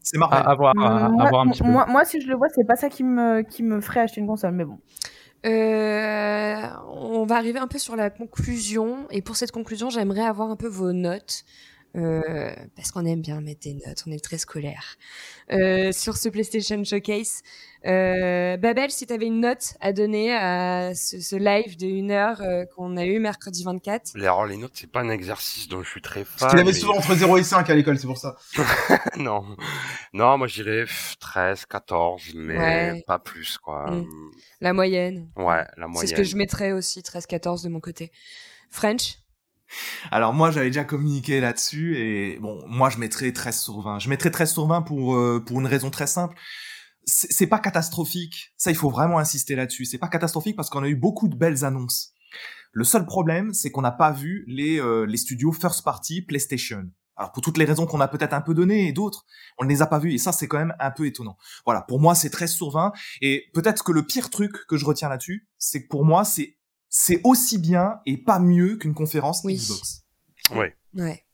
C'est Marvel. À, à voir, à, à voir un petit peu. Moi, moi, si je le vois, c'est pas ça qui me, qui me ferait acheter une console, mais bon. Euh, on va arriver un peu sur la conclusion. Et pour cette conclusion, j'aimerais avoir un peu vos notes. Euh, parce qu'on aime bien mettre des notes, on est très scolaire. Euh, sur ce PlayStation Showcase. Euh, Babel, si tu avais une note à donner à ce, ce live de une heure euh, qu'on a eu mercredi 24. Les, alors, les notes, c'est pas un exercice dont je suis très fan. Parce qu'il avait mais- souvent entre 0 et 5 à l'école, c'est pour ça. non. Non, moi, pff, 13, 14, mais Ouais. pas plus, quoi. Mm. La moyenne. Ouais, la C'est moyenne. ce que je mettrais aussi, 13-14 de mon côté. French? Alors moi j'avais déjà communiqué là-dessus et bon moi je mettrais 13 sur 20. Je mettrais 13 sur 20 pour euh, pour une raison très simple. C'est pas catastrophique. Ça il faut vraiment insister là-dessus. C'est pas catastrophique parce qu'on a eu beaucoup de belles annonces. Le seul problème c'est qu'on n'a pas vu les euh, les studios first party PlayStation. Alors pour toutes les raisons qu'on a peut-être un peu données et d'autres, on ne les a pas vus et ça c'est quand même un peu étonnant. Voilà, pour moi c'est 13 sur 20 et peut-être que le pire truc que je retiens là-dessus, c'est que pour moi c'est c'est aussi bien et pas mieux qu'une conférence Oui. Xbox. Ouais. Ouais.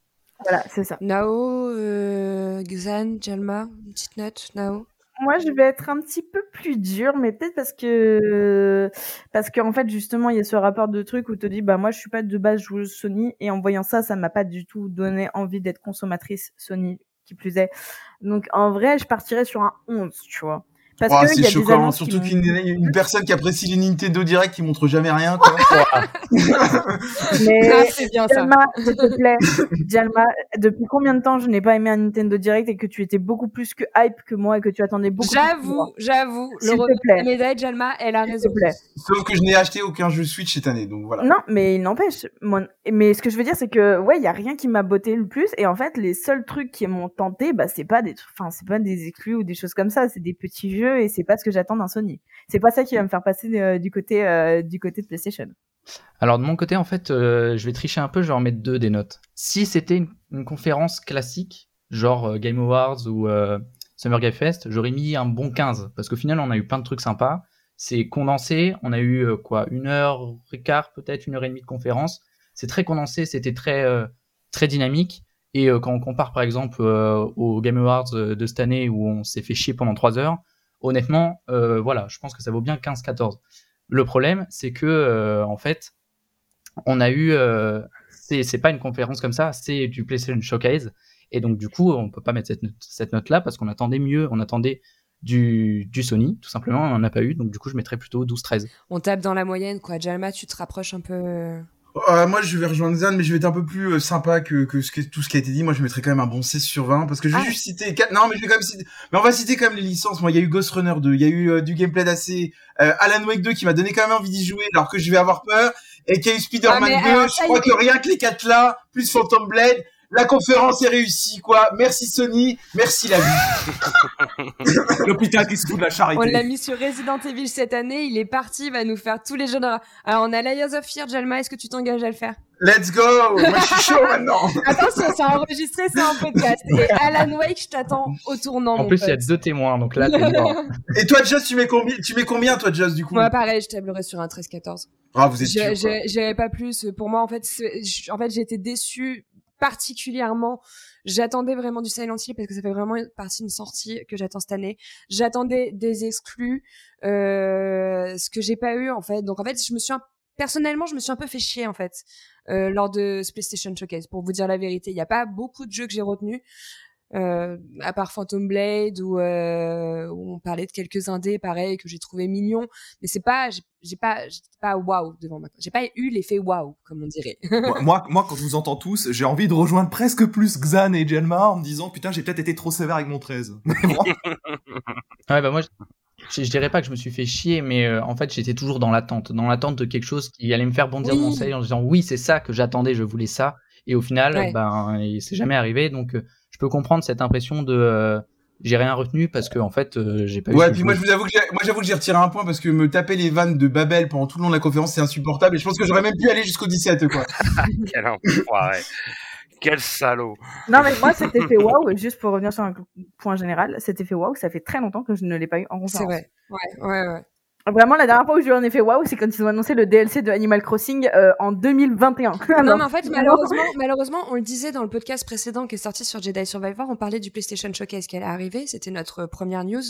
Voilà, c'est ça. Nao, euh, Xan, Jalma, une petite note, Nao? Moi, je vais être un petit peu plus dur, mais peut-être parce que parce qu'en fait, justement, il y a ce rapport de truc où tu te dis, bah moi, je suis pas de base joueuse Sony, et en voyant ça, ça m'a pas du tout donné envie d'être consommatrice Sony, qui plus est. Donc, en vrai, je partirais sur un 11, tu vois. Parce Oh, que il y c'est a des choquant, qui surtout qu'une une personne qui apprécie les Nintendo Direct qui montre jamais rien, quoi. Mais Ah, c'est bien ça. Jalma, s'il te plaît, Jalma, depuis combien de temps je n'ai pas aimé un Nintendo Direct et que tu étais beaucoup plus que hype que moi et que tu attendais beaucoup. J'avoue, j'avoue, le S'il te plaît. la médaille, Jalma, elle a S'il raison. te plaît. Sauf que je n'ai acheté aucun jeu Switch cette année, donc voilà. Non, mais il n'empêche. Mon... Mais ce que je veux dire, c'est que ouais, il y a rien qui m'a botté le plus. Et en fait, les seuls trucs qui m'ont tenté, bah c'est pas des, trucs- enfin c'est pas des exclus ou des choses comme ça. C'est des petits jeux et c'est pas ce que j'attends d'un Sony. C'est pas ça qui va me faire passer euh, du côté euh, du côté de PlayStation. Alors de mon côté, en fait, euh, je vais tricher un peu, je vais en mettre deux des notes. Si c'était une, conférence classique, genre Game Awards ou Summer Game Fest, j'aurais mis un bon 15, parce qu'au final, on a eu plein de trucs sympas. C'est condensé, on a eu quoi, une heure et quart, peut-être une heure et demie de conférence. C'est très condensé, c'était très très dynamique. Et quand on compare par exemple aux Game Awards de cette année où on s'est fait chier pendant trois heures, honnêtement, euh, voilà, je pense que ça vaut bien 15-14. Le problème, c'est que euh, en fait, on a eu, euh, c'est pas une conférence comme ça, c'est du PlayStation Showcase, et donc du coup, on peut pas mettre cette note, là parce qu'on attendait mieux, on attendait du, Sony, tout simplement, on en a pas eu, donc du coup, je mettrais plutôt 12-13. On tape dans la moyenne, quoi. Jalma, tu te rapproches un peu. Euh, moi, je vais rejoindre Zan, mais je vais être un peu plus euh, sympa que, que, ce que tout ce qui a été dit. Moi, je mettrais quand même un bon 16 sur 20, parce que je vais Ah. juste citer... quatre- Non, mais je vais quand même citer... Mais on va citer quand même les licences. Moi, il y a eu Ghost Runner 2, il y a eu euh, du gameplay d'assez... Euh, Alan Wake 2 qui m'a donné quand même envie d'y jouer, alors que je vais avoir peur. Et qu'il y a eu Spider-Man Ah, mais 2, alors, je crois que rien que les quatre là, plus Phantom Blade, la conférence est réussie, quoi. Merci Sony, merci la vie. L'hôpital qui se fout de la On charité. l'a mis sur Resident Evil cette année, il est parti, il va nous faire tous les jeux d'horreur. Alors, on a Layers of Fear, Jalma, est-ce que tu t'engages à le faire? Let's go Moi, je suis chaud maintenant Attention, c'est enregistré, c'est un podcast. Et Alan Wake, je t'attends au tournant. En mon plus, il y a deux témoins, donc là, t'es mort. Et toi, Joss, tu mets combien, tu mets combien, toi, Joss, du coup? Moi, pareil, je tablerai sur un 13-14. Ah, vous êtes J'irai pas plus. Pour moi, en fait, en fait, j'ai été déçue particulièrement. J'attendais vraiment du Silent Hill parce que ça fait vraiment partie d'une sortie que j'attends cette année. J'attendais des exclus, euh, ce que j'ai pas eu en fait. Donc en fait, je me suis personnellement, je me suis un peu fait chier en fait euh, lors de PlayStation Showcase. Pour vous dire la vérité, il n'y a pas beaucoup de jeux que j'ai retenus. Euh, à part Phantom Blade où, euh, où on parlait de quelques indés pareil que j'ai trouvé mignons mais c'est pas j'ai j'ai pas j'étais pas waouh devant maintenant j'ai pas eu l'effet waouh comme on dirait moi, moi, quand je vous entends tous, j'ai envie de rejoindre presque plus Xan et Jelma en me disant putain, j'ai peut-être été trop sévère avec mon 13. Mais bon, Ouais, bah moi, je, je dirais pas que je me suis fait chier, mais euh, en fait, j'étais toujours dans l'attente, dans l'attente de quelque chose qui allait me faire bondir mon seuil en disant oui, c'est ça que j'attendais, je voulais ça. Et au final, Ouais. ben, il- c'est jamais arrivé. Donc, euh, peux comprendre cette impression de, euh, j'ai rien retenu parce que en fait, euh, j'ai pas. eu Ouais, ce puis moi je vous avoue que j'ai- moi j'avoue que j'ai retiré un point parce que me taper les vannes de Babel pendant tout le long de la conférence c'est insupportable et je pense que j'aurais même pu aller jusqu'au 17 quoi. Quel enfoiré. Quel salaud. Non, mais moi, cet effet waouh, juste pour revenir sur un point général, cet effet waouh, ça fait très longtemps que je ne l'ai pas eu en conférence. C'est vrai. Ouais, ouais, ouais. Vraiment, la dernière fois où j'ai eu un effet waouh, c'est quand ils ont annoncé le DLC de Animal Crossing euh, en 2021. Non, mais en fait, malheureusement, malheureusement, on le disait dans le podcast précédent qui est sorti sur Jedi Survivor, on parlait du PlayStation Showcase qui allait arriver, c'était notre première news.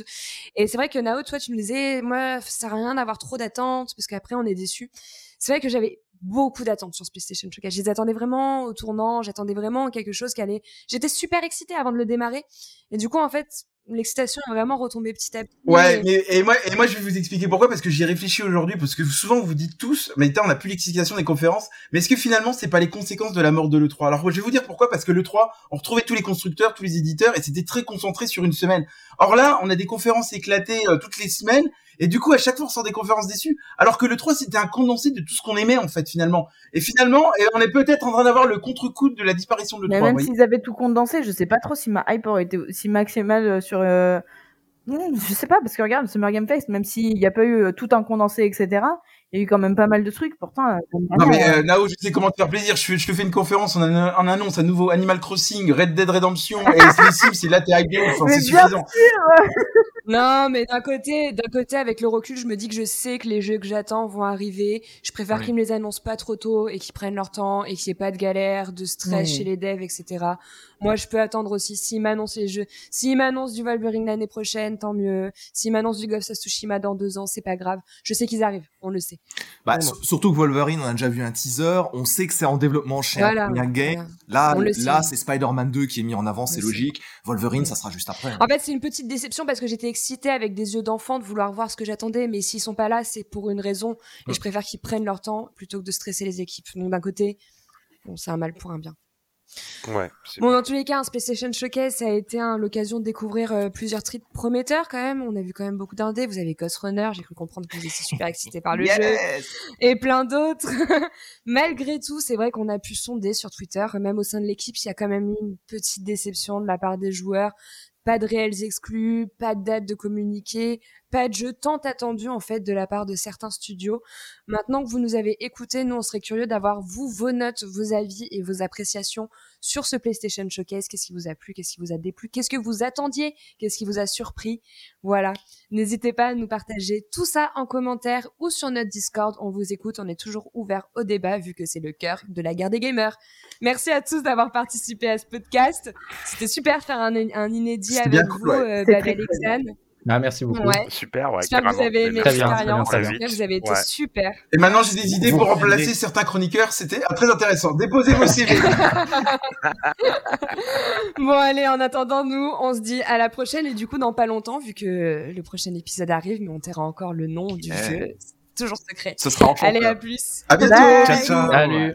Et c'est vrai que Nao, toi, tu me disais, moi, ça sert à rien d'avoir trop d'attentes parce qu'après, on est déçus. C'est vrai que j'avais beaucoup d'attentes sur ce PlayStation Showcase. Je les attendais vraiment au tournant, j'attendais vraiment quelque chose qui allait. J'étais super excitée avant de le démarrer. Et du coup, en fait, l'excitation est vraiment retombée petit à petit. Ouais, mais, et moi, et moi, je vais vous expliquer pourquoi, parce que j'y ai réfléchi aujourd'hui, parce que souvent, vous dites tous, mais on n'a plus l'excitation des conférences, mais est-ce que finalement, c'est pas les conséquences de la mort de l'E3? Alors, je vais vous dire pourquoi, parce que l'E3, on retrouvait tous les constructeurs, tous les éditeurs, et c'était très concentré sur une semaine. Or là, on a des conférences éclatées euh, toutes les semaines, et du coup, à chaque fois, on sort des conférences déçues, alors que l'E3, c'était un condensé de tout ce qu'on aimait, en fait, finalement. Et finalement, et on est peut-être en train d'avoir le contre-coup de la disparition de l'E3. Mais même s'ils avaient tout condensé, je sais pas trop si ma hype aurait été aussi maximale euh, sur. euh, hmm, Je sais pas, parce que regarde, Summer Game Fest, même s'il n'y a pas eu euh, tout un condensé, etc., il y a eu quand même pas mal de trucs. Pourtant, euh, Non mais euh, Nao, je sais comment te faire plaisir. Je, je te fais une conférence, on, an- on annonce un nouveau Animal Crossing, Red Dead Redemption et les Sims. C'est là t'es hypé, enfin, c'est suffisant. Non, mais d'un côté, d'un côté, avec le recul, je me dis que je sais que les jeux que j'attends vont arriver. Je préfère Oui. qu'ils me les annoncent pas trop tôt et qu'ils prennent leur temps et qu'il n'y ait pas de galère, de stress Oui. chez les devs, etc. Moi, je peux attendre aussi. S'ils m'annoncent les jeux, s'ils m'annoncent du Wolverine l'année prochaine, tant mieux. S'ils m'annoncent du Ghost of Tsushima dans deux ans, c'est pas grave. Je sais qu'ils arrivent, on le sait. Bah, surtout que Wolverine, on a déjà vu un teaser, on sait que c'est en développement chez Voilà. Games. voilà. Là, là, c'est Spider-Man 2 qui est mis en avant, c'est logique. Wolverine, ça sera juste après. hein. En fait, c'est une petite déception parce que j'étais excitée avec des yeux d'enfant de vouloir voir ce que j'attendais, mais s'ils sont pas là, c'est pour une raison et je préfère qu'ils prennent leur temps plutôt que de stresser les équipes. Donc d'un côté, bon, c'est un mal pour un bien. Ouais. c'est- Bon, dans tous les cas, un PlayStation Showcase, ça a été hein, l'occasion de découvrir euh, plusieurs titres prometteurs quand même. On a vu quand même beaucoup d'indés. Vous avez Ghost Runner, j'ai cru comprendre que vous étiez super excités par le jeu Yes et plein d'autres. Malgré tout, c'est vrai qu'on a pu sonder sur Twitter, même au sein de l'équipe, il y a quand même eu une petite déception de la part des joueurs. Pas de réels exclus, pas de date de communiqué, pas de jeu tant attendu en fait de la part de certains studios. Maintenant que vous nous avez écoutés, nous on serait curieux d'avoir vous vos notes, vos avis et vos appréciations sur ce PlayStation Showcase. Qu'est-ce qui vous a plu, qu'est-ce qui vous a déplu, qu'est-ce que vous attendiez, qu'est-ce qui vous a surpris? Voilà. N'hésitez pas à nous partager tout ça en commentaire ou sur notre Discord. On vous écoute, on est toujours ouvert au débat vu que c'est le cœur de la guerre des gamers. Merci à tous d'avoir participé à ce podcast. C'était super de faire un, un inédit avec vous, ouais. euh, Babel Ah, merci beaucoup. Ouais. Super, ouais. J'espère que vous avez aimé Merci. Très bien, l'expérience. très En bien, tout très cas, vous avez été Ouais. super. Et maintenant j'ai des idées Vous pour remplacer certains chroniqueurs. C'était ah, très intéressant. Déposez vos CV. Bon, allez, en attendant, nous, on se dit à la prochaine. Et du coup, dans pas longtemps, vu que le prochain épisode arrive, mais on taira encore le nom du jeu. Toujours secret. Ce sera enchanteur. Allez, à plus. À bientôt. Ciao, ciao. Salut.